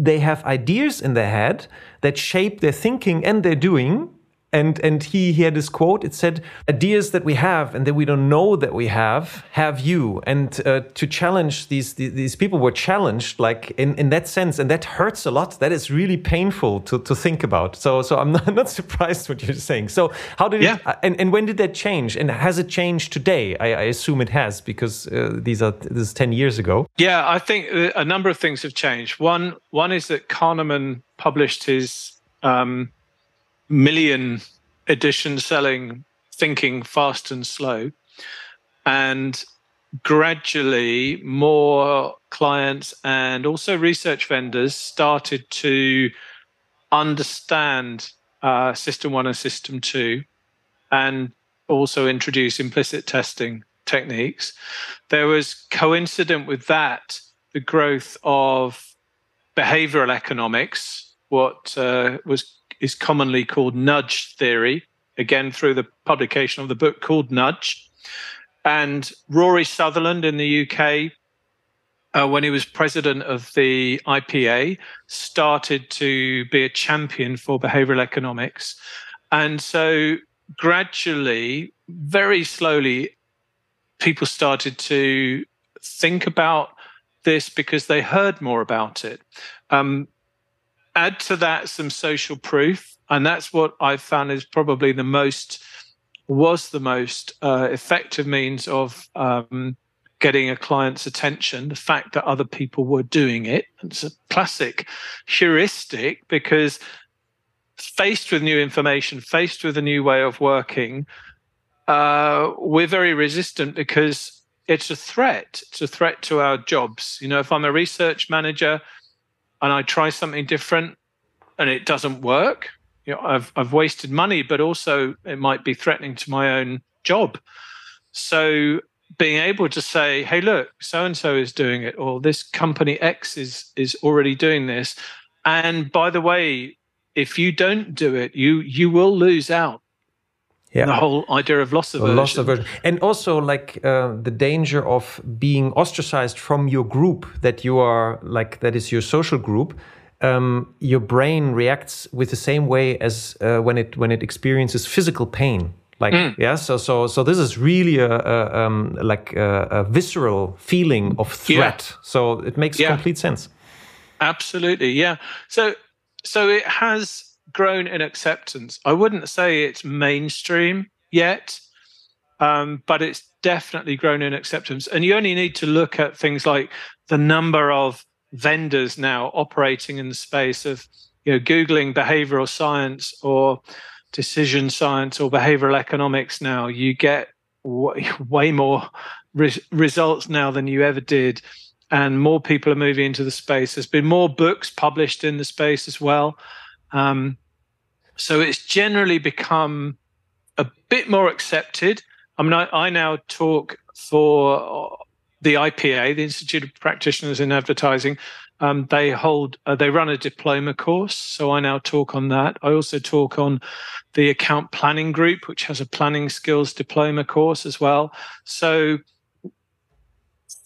they have ideas in their head that shape their thinking and their doing and and he he had this quote it said ideas that we have and that we don't know that we have have you. And uh, to challenge these, these these people were challenged like in in that sense and that hurts a lot. That is really painful to to think about. So so i'm not, not surprised what you're saying. So how did Yeah. it uh, and, and when did that change? And has it changed today? I, I assume it has because uh, these are this is 10 years ago. Yeah, I think uh, a number of things have changed. One one is that Kahneman published his um, million edition selling Thinking Fast and Slow, and gradually more clients and also research vendors started to understand uh, System One and System Two, and also introduce implicit testing techniques. There was coincident with that the growth of behavioral economics, what uh, was is commonly called nudge theory, again through the publication of the book called Nudge, and Rory Sutherland in the UK. Uh, when he was president of the IPA, started to be a champion for behavioral economics. And so gradually, very slowly, people started to think about this because they heard more about it. Um, add to that some social proof, and that's what I found is probably the most was the most uh, effective means of um, getting a client's attention. The fact that other people were doing it. It's a classic heuristic because faced with new information, faced with a new way of working, uh, we're very resistant because it's a threat. It's a threat to our jobs. You know, if I'm a research manager and I try something different and it doesn't work, you know, I've I've wasted money, but also it might be threatening to my own job. So being able to say, "Hey, look, so and so is doing it," or "This company X is is already doing this," and by the way, if you don't do it, you you will lose out. Yeah The whole idea of loss aversion. loss aversion and also like uh, the danger of being ostracized from your group that you are like that is your social group um, your brain reacts with the same way as uh, when it when it experiences physical pain like Mm. yeah so so so this is really a, a um, like a, a visceral feeling of threat so it makes Yeah. complete sense Absolutely, yeah. So so it has grown in acceptance. I wouldn't say it's mainstream yet, um, but it's definitely grown in acceptance. And you only need to look at things like the number of vendors now operating in the space of you know googling behavioral science or decision science or behavioral economics now you get way, way more re- results now than you ever did and more people are moving into the space. There's been more books published in the space as well. Um, so it's generally become a bit more accepted. I mean, I, I now talk for the IPA, the Institute of Practitioners in Advertising. Um, they hold, uh, they run a diploma course. So I now talk on that. I also talk on the account planning group, which has a planning skills diploma course as well. So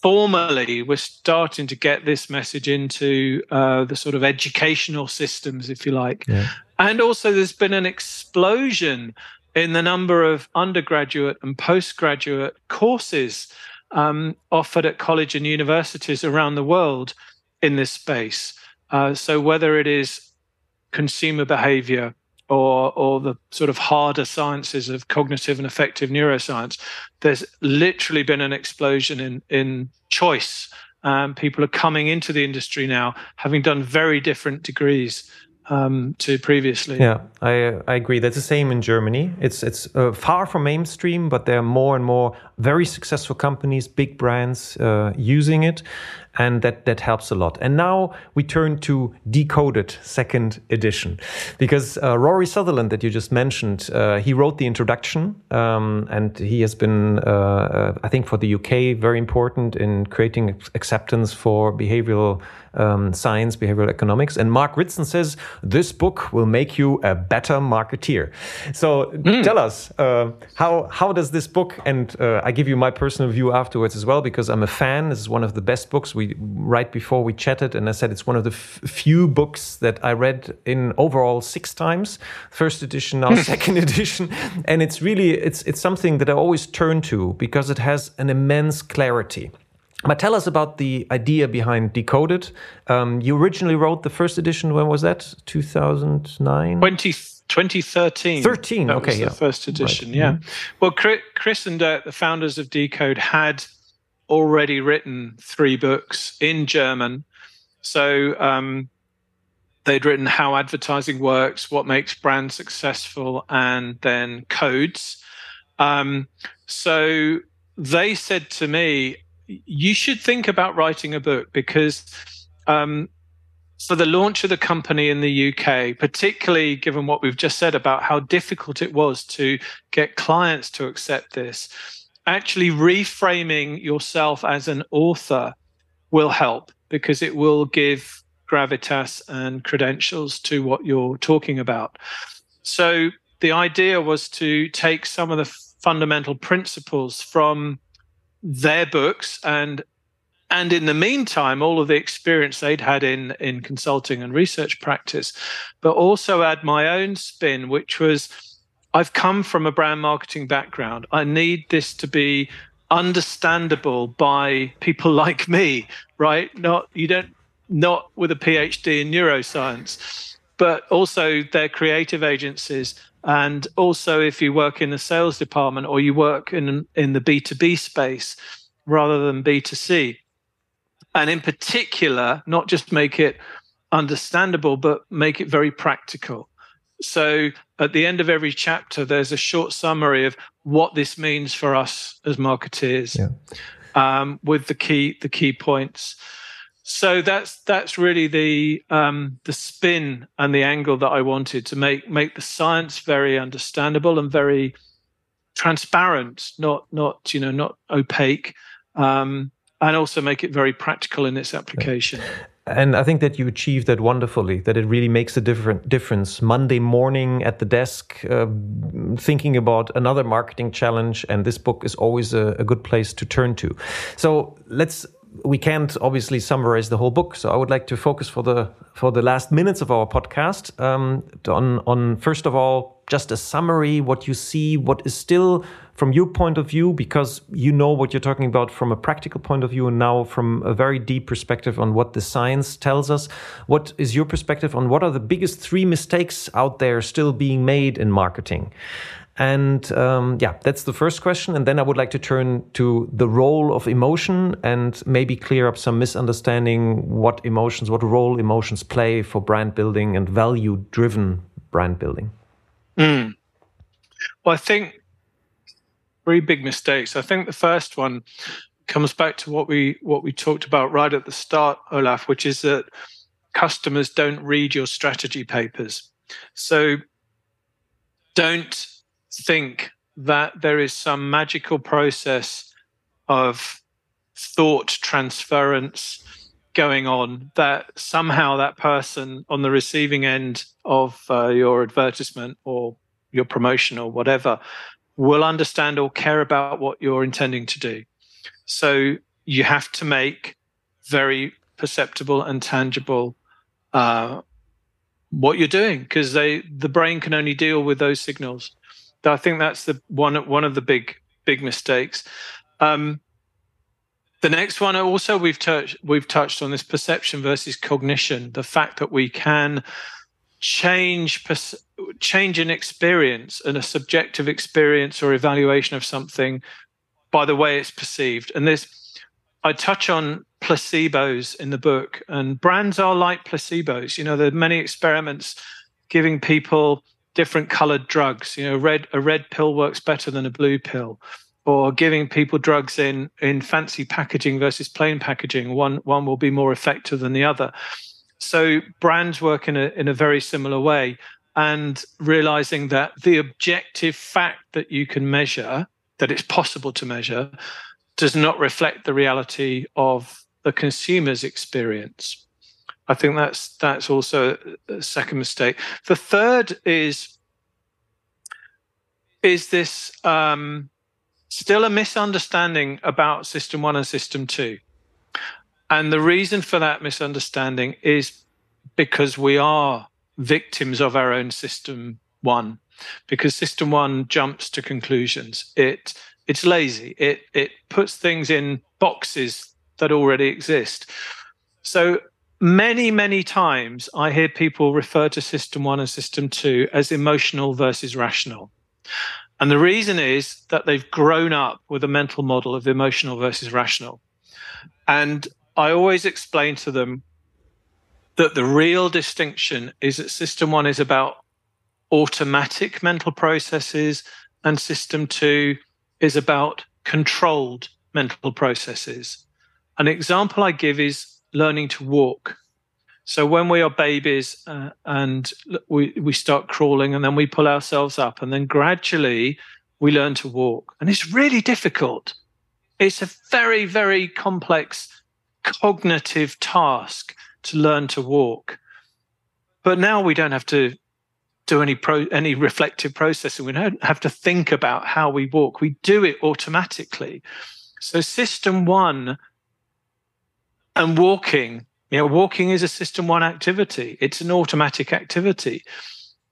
formally we're starting to get this message into uh, the sort of educational systems if you like Yeah. And also there's been an explosion in the number of undergraduate and postgraduate courses um, offered at college and universities around the world in this space. Uh, so whether it is consumer behavior or or the sort of harder sciences of cognitive and affective neuroscience there's literally been an explosion in in choice. Um, people are coming into the industry now having done very different degrees um, to previously Yeah, I I agree. That's the same in Germany. It's it's uh, far from mainstream, but there are more and more very successful companies, big brands uh, using it, and that that helps a lot. And now we turn to Decoded Second Edition, because uh, Rory Sutherland that you just mentioned, uh, he wrote the introduction, um, and he has been, uh, uh I think, for the UK, very important in creating acceptance for behavioral um, science, behavioral economics. And Mark Ritson says this book will make you a better marketeer. So mm. tell us uh, how how does this book? And uh, I give you my personal view afterwards as well because I'm a fan. This is one of the best books. We right before we chatted, and I said it's one of the few books that I read in overall six times. First edition, now second edition, and it's really it's it's something that I always turn to because it has an immense clarity. But tell us about the idea behind Decoded. Um, you originally wrote the first edition. When was that? 2009? 20, 2013. 13, that okay. Was yeah. the first edition, right. yeah. Mm-hmm. Well, Chris and Dirk, the founders of Decode, had already written three books in German. So um, they'd written How Advertising Works, What Makes Brands Successful, and then Codes. Um, so they said to me, you should think about writing a book because um, for the launch of the company in the UK, particularly given what we've just said about how difficult it was to get clients to accept this, actually reframing yourself as an author will help because it will give gravitas and credentials to what you're talking about. So the idea was to take some of the fundamental principles from their books and and in the meantime all of the experience they'd had in in consulting and research practice but also add my own spin which was i've come from a brand marketing background. I need this to be understandable by people like me right? Not you don't not with a phd in neuroscience but also their creative agencies. And also, if you work in the sales department or you work in in the B two B space rather than B two C, and in particular, not just make it understandable, but make it very practical. So at the end of every chapter, there's a short summary of what this means for us as marketeers, yeah. um, with the key the key points so that's that's really the um, the spin and the angle that I wanted to make make the science very understandable and very transparent, not not you know not opaque, um, and also make it very practical in its application. And I think that you achieved that wonderfully. That it really makes a different difference. Monday morning at the desk, uh, thinking about another marketing challenge, and this book is always a, a good place to turn to. So let's we can't obviously summarize the whole book, so I would like to focus for the for the last minutes of our podcast um, on on first of all just a summary, what you see, what is still from your point of view, because you know what you're talking about from a practical point of view, and now from a very deep perspective on what the science tells us. What is your perspective on what are the biggest three mistakes out there still being made in marketing? And um, yeah, that's the first question. And then I would like to turn to the role of emotion and maybe clear up some misunderstanding what emotions, what role emotions play for brand building and value driven brand building. Mm. Well, I think three big mistakes. I think the first one comes back to what we what we talked about right at the start, Olaf, which is that customers don't read your strategy papers. So don't think that there is some magical process of thought transference going on that somehow that person on the receiving end of uh, your advertisement or your promotion or whatever will understand or care about what you're intending to do. So you have to make very perceptible and tangible uh, what you're doing because they the brain can only deal with those signals. I think that's the one one of the big big mistakes. Um, the next one also we've touched we've touched on this perception versus cognition. The fact that we can change change an experience and a subjective experience or evaluation of something by the way it's perceived. And this I touch on placebos in the book, and brands are like placebos. You know, there are many experiments giving people different colored drugs. You know, red a red pill works better than a blue pill, or giving people drugs in in fancy packaging versus plain packaging. One one will be more effective than the other. So brands work in a in a very similar way, and realizing that the objective fact that you can measure, that it's possible to measure, does not reflect the reality of the consumer's experience. I think that's that's also a second mistake. The third is is this um, still a misunderstanding about system one and system two. And the reason for that misunderstanding is because we are victims of our own system one, because system one jumps to conclusions. It it's lazy. It it puts things in boxes that already exist. So many, many times I hear people refer to system one and system two as emotional versus rational. And the reason is that they've grown up with a mental model of emotional versus rational. And I always explain to them that the real distinction is that system one is about automatic mental processes, and system two is about controlled mental processes. An example I give is learning to walk. So when we are babies uh, and we, we start crawling and then we pull ourselves up and then gradually we learn to walk. And it's really difficult. It's a very, very complex cognitive task to learn to walk. But now we don't have to do any pro, any reflective processing. We don't have to think about how we walk. We do it automatically. So system one and walking you know, walking is a system one activity, it's an automatic activity.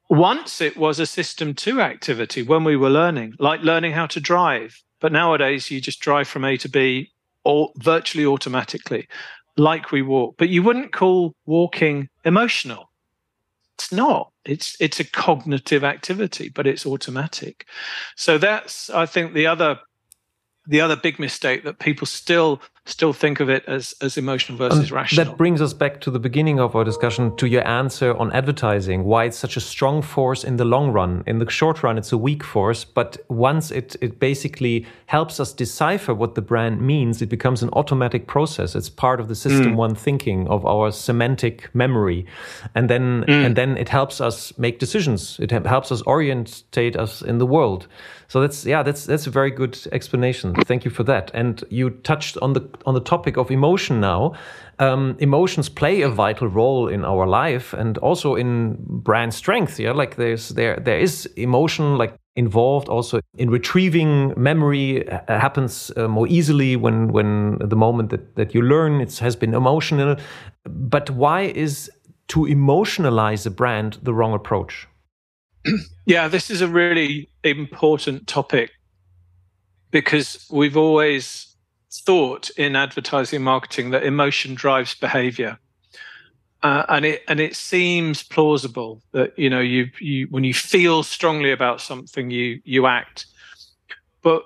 Once it was a system two activity when we were learning, like learning how to drive. But nowadays, you just drive from A to B all, virtually automatically, like we walk. But you wouldn't call walking emotional. It's not. It's it's a cognitive activity, but it's automatic. So that's I think the other the other big mistake that people still still think of it as, as emotional versus um, rational. That brings us back to the beginning of our discussion to your answer on advertising, why it's such a strong force in the long run. In the short run, it's a weak force, but once it, it basically helps us decipher what the brand means, it becomes an automatic process. It's part of the system mm. one thinking of our semantic memory. And then, mm. and then it helps us make decisions. It helps us orientate us in the world. So that's yeah, that's that's a very good explanation. Thank you for that. And you touched on the on the topic of emotion now. Um, emotions play a vital role in our life and also in brand strength. Yeah, like there's there there is emotion like involved also in retrieving memory happens uh, more easily when when the moment that, that you learn it has been emotional but why is to emotionalize a brand the wrong approach yeah, this is a really important topic because we've always thought in advertising and marketing that emotion drives behavior. Uh, and it and it seems plausible that you know you you when you feel strongly about something you you act but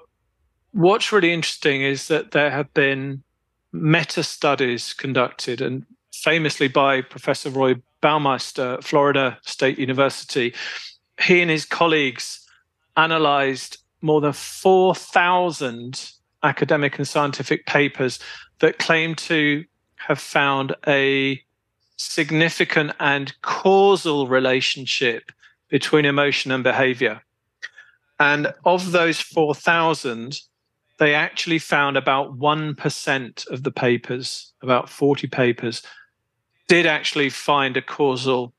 what's really interesting is that there have been meta studies conducted and famously by professor roy baumeister florida state university he and his colleagues analyzed more than 4,000 academic and scientific papers that claim to have found a significant and causal relationship between emotion and behavior. And of those 4,000, they actually found about 1% of the papers, about 40 papers, did actually find a causal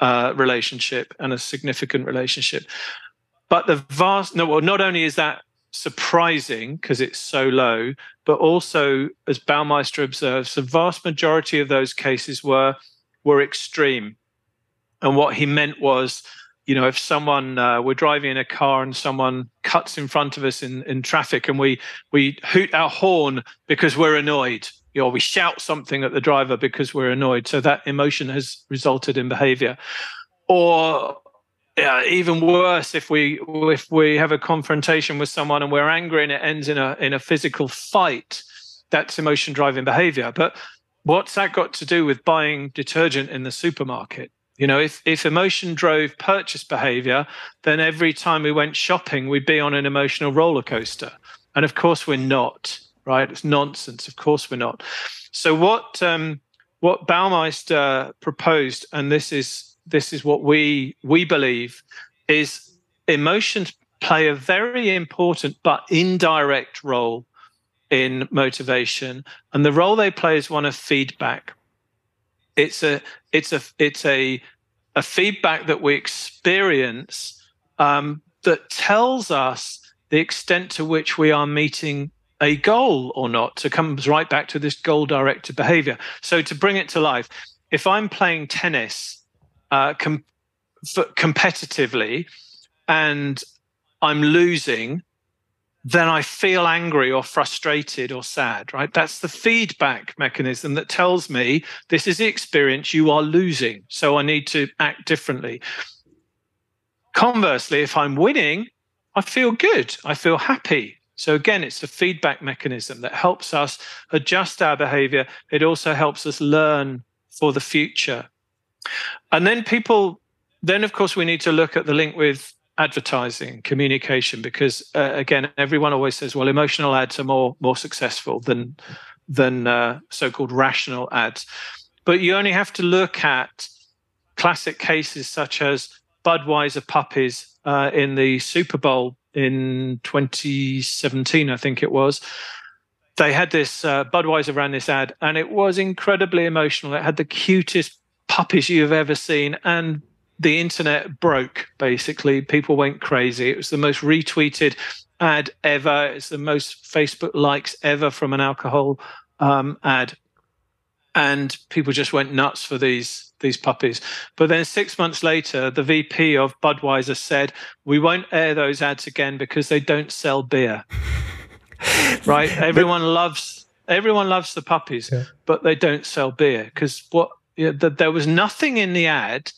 uh, relationship and a significant relationship. But the vast no, well, not only is that surprising because it's so low, but also, as Baumeister observes, the vast majority of those cases were were extreme. And what he meant was, you know, if someone uh, we're driving in a car and someone cuts in front of us in, in traffic and we we hoot our horn because we're annoyed, you know, we shout something at the driver because we're annoyed. So that emotion has resulted in behavior. Or yeah, even worse, if we if we have a confrontation with someone and we're angry and it ends in a in a physical fight, that's emotion driving behavior. But what's that got to do with buying detergent in the supermarket? You know, if, if emotion drove purchase behavior, then every time we went shopping, we'd be on an emotional roller coaster. And of course, we're not, right? It's nonsense. Of course, we're not. So, what um, what Baumeister proposed, and this is this is what we we believe, is emotions play a very important but indirect role in motivation, and the role they play is one of feedback. It's a it's a it's a a feedback that we experience um, that tells us the extent to which we are meeting a goal or not. So comes right back to this goal directed behavior. So to bring it to life, if I'm playing tennis uh, com- competitively and I'm losing, then I feel angry or frustrated or sad, right? That's the feedback mechanism that tells me this is the experience you are losing. So I need to act differently. Conversely, if I'm winning, I feel good. I feel happy. So again, it's a feedback mechanism that helps us adjust our behavior. It also helps us learn for the future. And then people, then of course, we need to look at the link with advertising communication because uh, again everyone always says well emotional ads are more more successful than than uh, so-called rational ads. But you only have to look at classic cases such as budweiser puppies uh, in the super bowl in 2017 i think it was. They had this uh, budweiser ran this ad and it was incredibly emotional. It had the cutest puppies you've ever seen and the internet broke basically. People went crazy. It was the most retweeted ad ever. It's the most facebook likes ever from an alcohol um, ad. And people just went nuts for these these puppies. But then 6 months later the VP of Budweiser said we won't air those ads again because they don't sell beer. Right? Everyone loves everyone loves the puppies yeah. but they don't sell beer because what know, the, there was nothing in the ad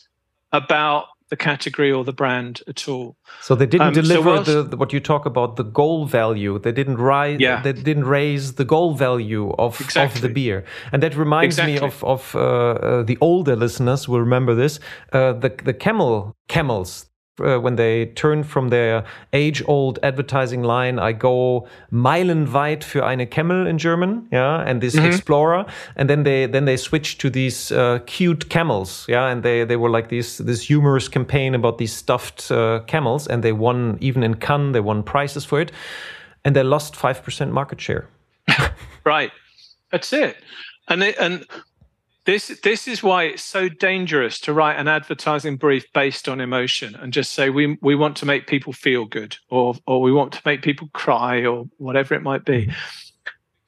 about the category or the brand at all. So they didn't um, deliver so the, the, what you talk about the goal value. They didn't rise. Yeah. They didn't raise the goal value of, exactly. of the beer. And that reminds exactly. me of of uh, uh, the older listeners will remember this. Uh, the the camel camels uh, when they turn from their age-old advertising line, I go meilenweit für eine Camel in German, yeah, and this mm -hmm. explorer, and then they then they switch to these uh, cute camels, yeah, and they they were like this this humorous campaign about these stuffed uh, camels, and they won even in Cannes, they won prizes for it, and they lost five percent market share. right, that's it, and it, and this this is why it's so dangerous to write an advertising brief based on emotion and just say we we want to make people feel good or or we want to make people cry or whatever it might be. Mm-hmm.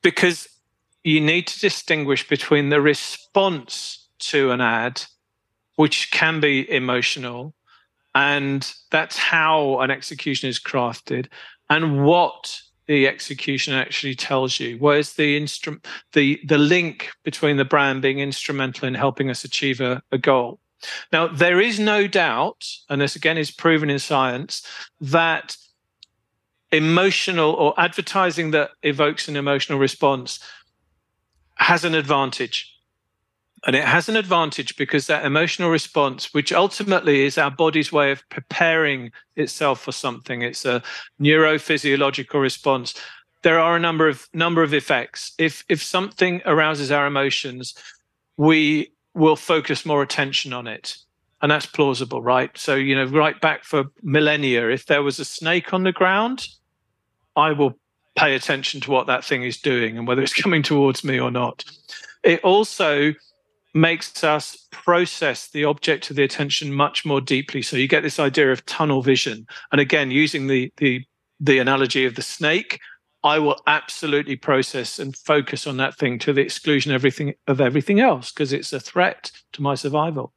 Because you need to distinguish between the response to an ad which can be emotional and that's how an execution is crafted and what the execution actually tells you. Where's the instrument, the the link between the brand being instrumental in helping us achieve a, a goal? Now, there is no doubt, and this again is proven in science, that emotional or advertising that evokes an emotional response has an advantage and it has an advantage because that emotional response, which ultimately is our body's way of preparing itself for something, it's a neurophysiological response. There are a number of number of effects. If if something arouses our emotions, we will focus more attention on it. And that's plausible, right? So, you know, right back for millennia, if there was a snake on the ground, I will pay attention to what that thing is doing and whether it's coming towards me or not. It also makes us process the object of the attention much more deeply. So you get this idea of tunnel vision. And again, using the the the analogy of the snake, I will absolutely process and focus on that thing to the exclusion of everything of everything else because it's a threat to my survival.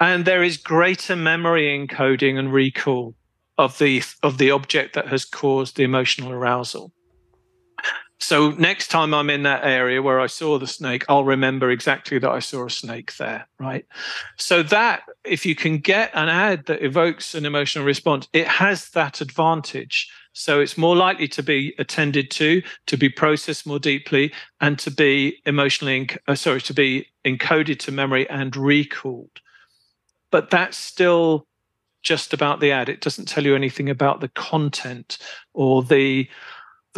And there is greater memory encoding and recall of the of the object that has caused the emotional arousal. So next time I'm in that area where I saw the snake, I'll remember exactly that I saw a snake there, right? So that if you can get an ad that evokes an emotional response, it has that advantage. So it's more likely to be attended to, to be processed more deeply, and to be emotionally, uh, sorry, to be encoded to memory and recalled. but that's still just about the ad. It doesn't tell you anything about the content or the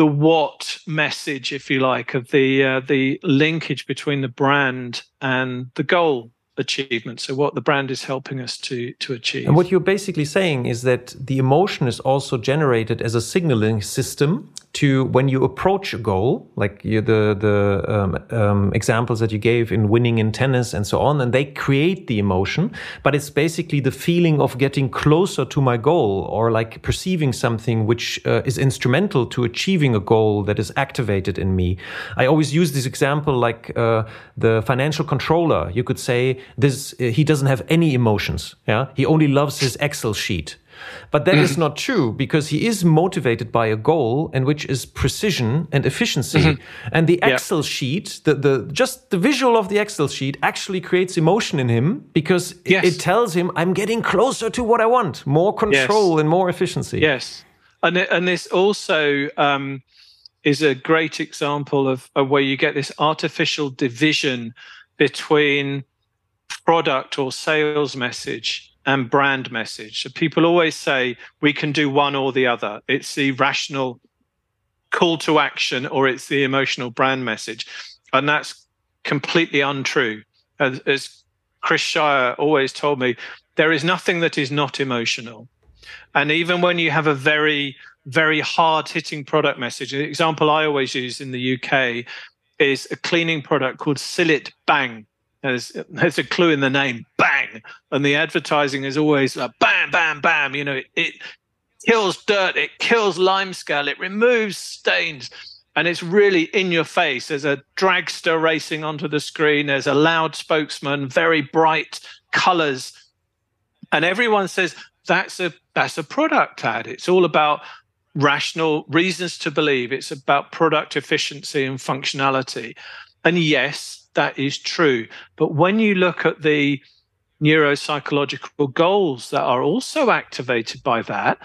the what message, if you like, of the uh, the linkage between the brand and the goal achievement. So what the brand is helping us to to achieve. And what you're basically saying is that the emotion is also generated as a signaling system to when you approach a goal, like you, the the um, um, examples that you gave in winning in tennis and so on, and they create the emotion. But it's basically the feeling of getting closer to my goal, or like perceiving something which uh, is instrumental to achieving a goal that is activated in me. I always use this example, like uh, the financial controller. You could say this: he doesn't have any emotions. Yeah, he only loves his Excel sheet. But that is not true because he is motivated by a goal and which is precision and efficiency. Mm-hmm. And the Excel yeah. sheet, the, the just the visual of the Excel sheet actually creates emotion in him because yes. it, it, tells him I'm getting closer to what I want, more control yes. and more efficiency. Yes. And and this also um, is a great example of, of where you get this artificial division between product or sales message and brand message. People always say we can do one or the other. It's the rational call to action or it's the emotional brand message. And that's completely untrue. As, as Chris Scheier always told me, there is nothing that is not emotional. And even when you have a very, very hard hitting product message, the example I always use in the UK is a cleaning product called Cillit Bang. There's, there's a clue in the name, bang. And the advertising is always like bam, bam, bam. You know, it, it kills dirt, it kills limescale, it removes stains. And it's really in your face. There's a dragster racing onto the screen. There's a loud spokesman, very bright colors. And everyone says that's a that's a product ad. It's all about rational reasons to believe. It's about product efficiency and functionality. And yes, that is true. But when you look at the neuropsychological goals that are also activated by that,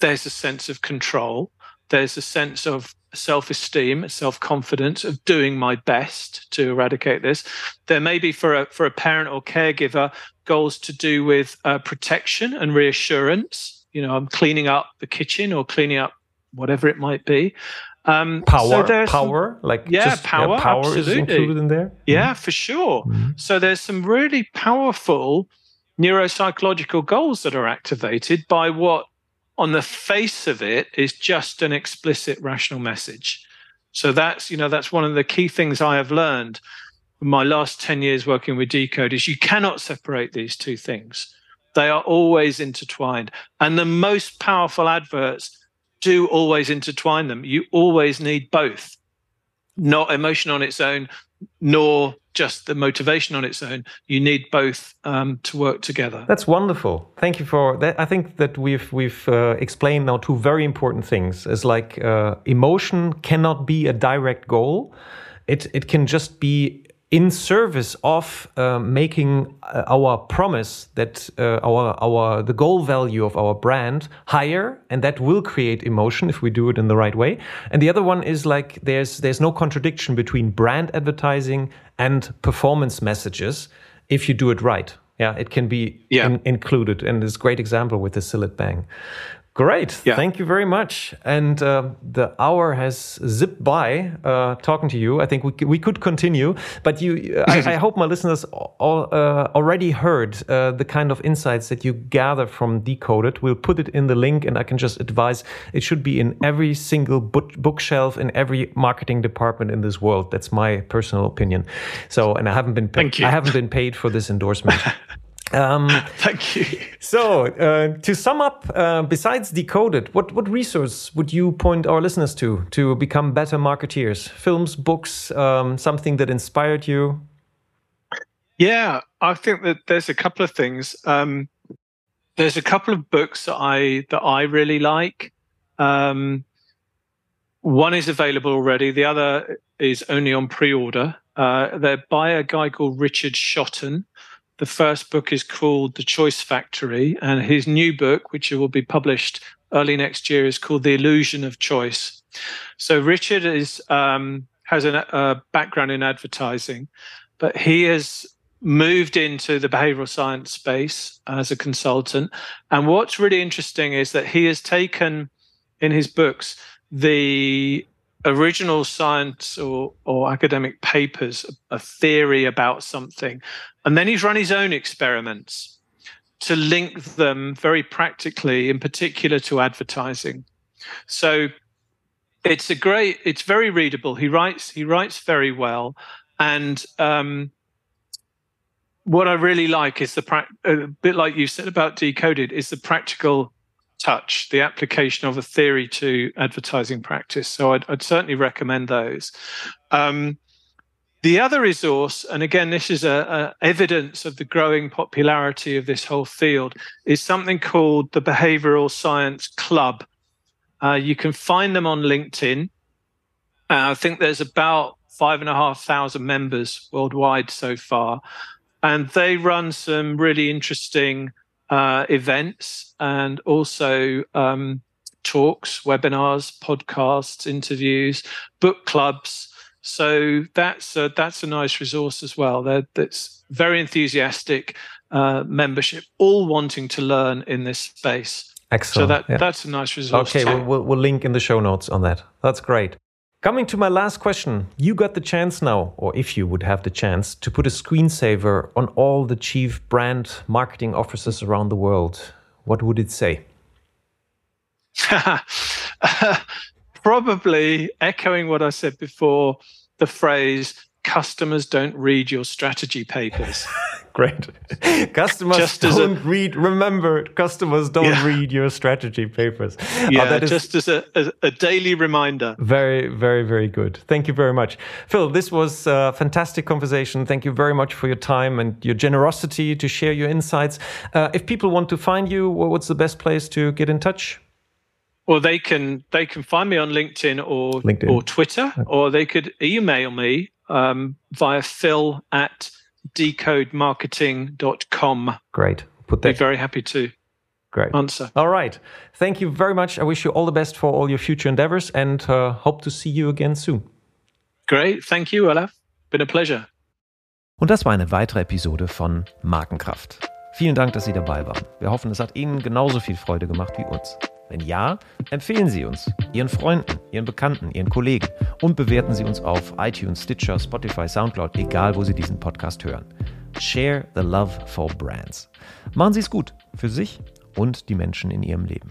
there's a sense of control, there's a sense of self esteem, self confidence of doing my best to eradicate this. There may be for a, for a parent or caregiver goals to do with uh, protection and reassurance. You know, I'm cleaning up the kitchen or cleaning up whatever it might be. Um, power, so power, some, like yeah, just, power, yeah, power absolutely. is included in there. Yeah, mm. for sure. Mm. So there's some really powerful neuropsychological goals that are activated by what, on the face of it, is just an explicit rational message. So that's you know that's one of the key things I have learned in my last ten years working with Decode is you cannot separate these two things. They are always intertwined, and the most powerful adverts do always intertwine them. You always need both, not emotion on its own, nor just the motivation on its own. You need both um, to work together. That's wonderful. Thank you for that. I think that we've we've uh, explained now two very important things. It's like uh, emotion cannot be a direct goal. It it can just be in service of uh, making uh, our promise that uh, our our the goal value of our brand higher and that will create emotion if we do it in the right way. And the other one is like there's there's no contradiction between brand advertising and performance messages if you do it right. Yeah it can be yeah. in, included. And this great example with the Cillit Bang Great. Yeah. Thank you very much. And uh, the hour has zipped by uh, talking to you. I think we, we could continue, but you, I, I hope my listeners all, uh, already heard uh, the kind of insights that you gather from Decoded. We'll put it in the link, and I can just advise it should be in every single book, bookshelf in every marketing department in this world. That's my personal opinion. So, and I haven't been paid, I haven't been paid for this endorsement. Um, Thank you. So, uh, to sum up, uh, besides Decoded, what, what resource would you point our listeners to to become better marketeers? Films, books, um, something that inspired you? Yeah, I think that there's a couple of things. Um, there's a couple of books that I that I really like. Um, one is available already. The other is only on pre-order. Uh, they're by a guy called Richard Shotton. The first book is called The Choice Factory, and his new book, which will be published early next year, is called The Illusion of Choice. So Richard is um, has a background in advertising, but he has moved into the behavioral science space as a consultant. And what's really interesting is that he has taken in his books the original science or, or academic papers, a theory about something, and then he's run his own experiments to link them very practically, in particular to advertising. So it's a great, it's very readable. He writes, he writes very well, and um, what I really like is the pra- a bit like you said about decoded is the practical touch, the application of a theory to advertising practice. So I'd, I'd certainly recommend those. Um, the other resource, and again, this is a, a, evidence of the growing popularity of this whole field, is something called the Behavioral Science Club. Uh, you can find them on LinkedIn. Uh, I think there's about five and a half thousand members worldwide so far, and they run some really interesting uh, events and also um, talks, webinars, podcasts, interviews, book clubs. So that's a, that's a nice resource as well. They're, that's very enthusiastic uh, membership, all wanting to learn in this space. Excellent. So that yeah. that's a nice resource. Okay, we'll, we'll, we'll link in the show notes on that. That's great. Coming to my last question, you got the chance now, or if you would have the chance, to put a screensaver on all the chief brand marketing officers around the world. What would it say? Probably echoing what I said before the phrase customers don't read your strategy papers. Great. Customers just don't a, read. Remember, customers don't yeah. read your strategy papers. Oh, yeah, uh, just as a, as a, daily reminder. Very, very, very good. Thank you very much, Phil. This was a fantastic conversation. Thank you very much for your time and your generosity to share your insights. Uh, if people want to find you, what's the best place to get in touch? Well, they can they can find me on LinkedIn or LinkedIn. or Twitter, okay. or they could email me um, via phil at decodemarketing.com. Great. Put that. Be very happy to Great. answer. All right. Thank you very much. I wish you all the best for all your future endeavors and uh, hope to see you again soon. Great. Thank you, Olaf. Been a pleasure. Und das war eine weitere Episode von Markenkraft. Vielen Dank, dass Sie dabei waren. Wir hoffen, es hat Ihnen genauso viel Freude gemacht wie uns. Wenn ja, empfehlen Sie uns, Ihren Freunden, Ihren Bekannten, Ihren Kollegen und bewerten Sie uns auf iTunes, Stitcher, Spotify, Soundcloud, egal wo Sie diesen Podcast hören. Share the love for brands. Machen Sie es gut für sich und die Menschen in Ihrem Leben.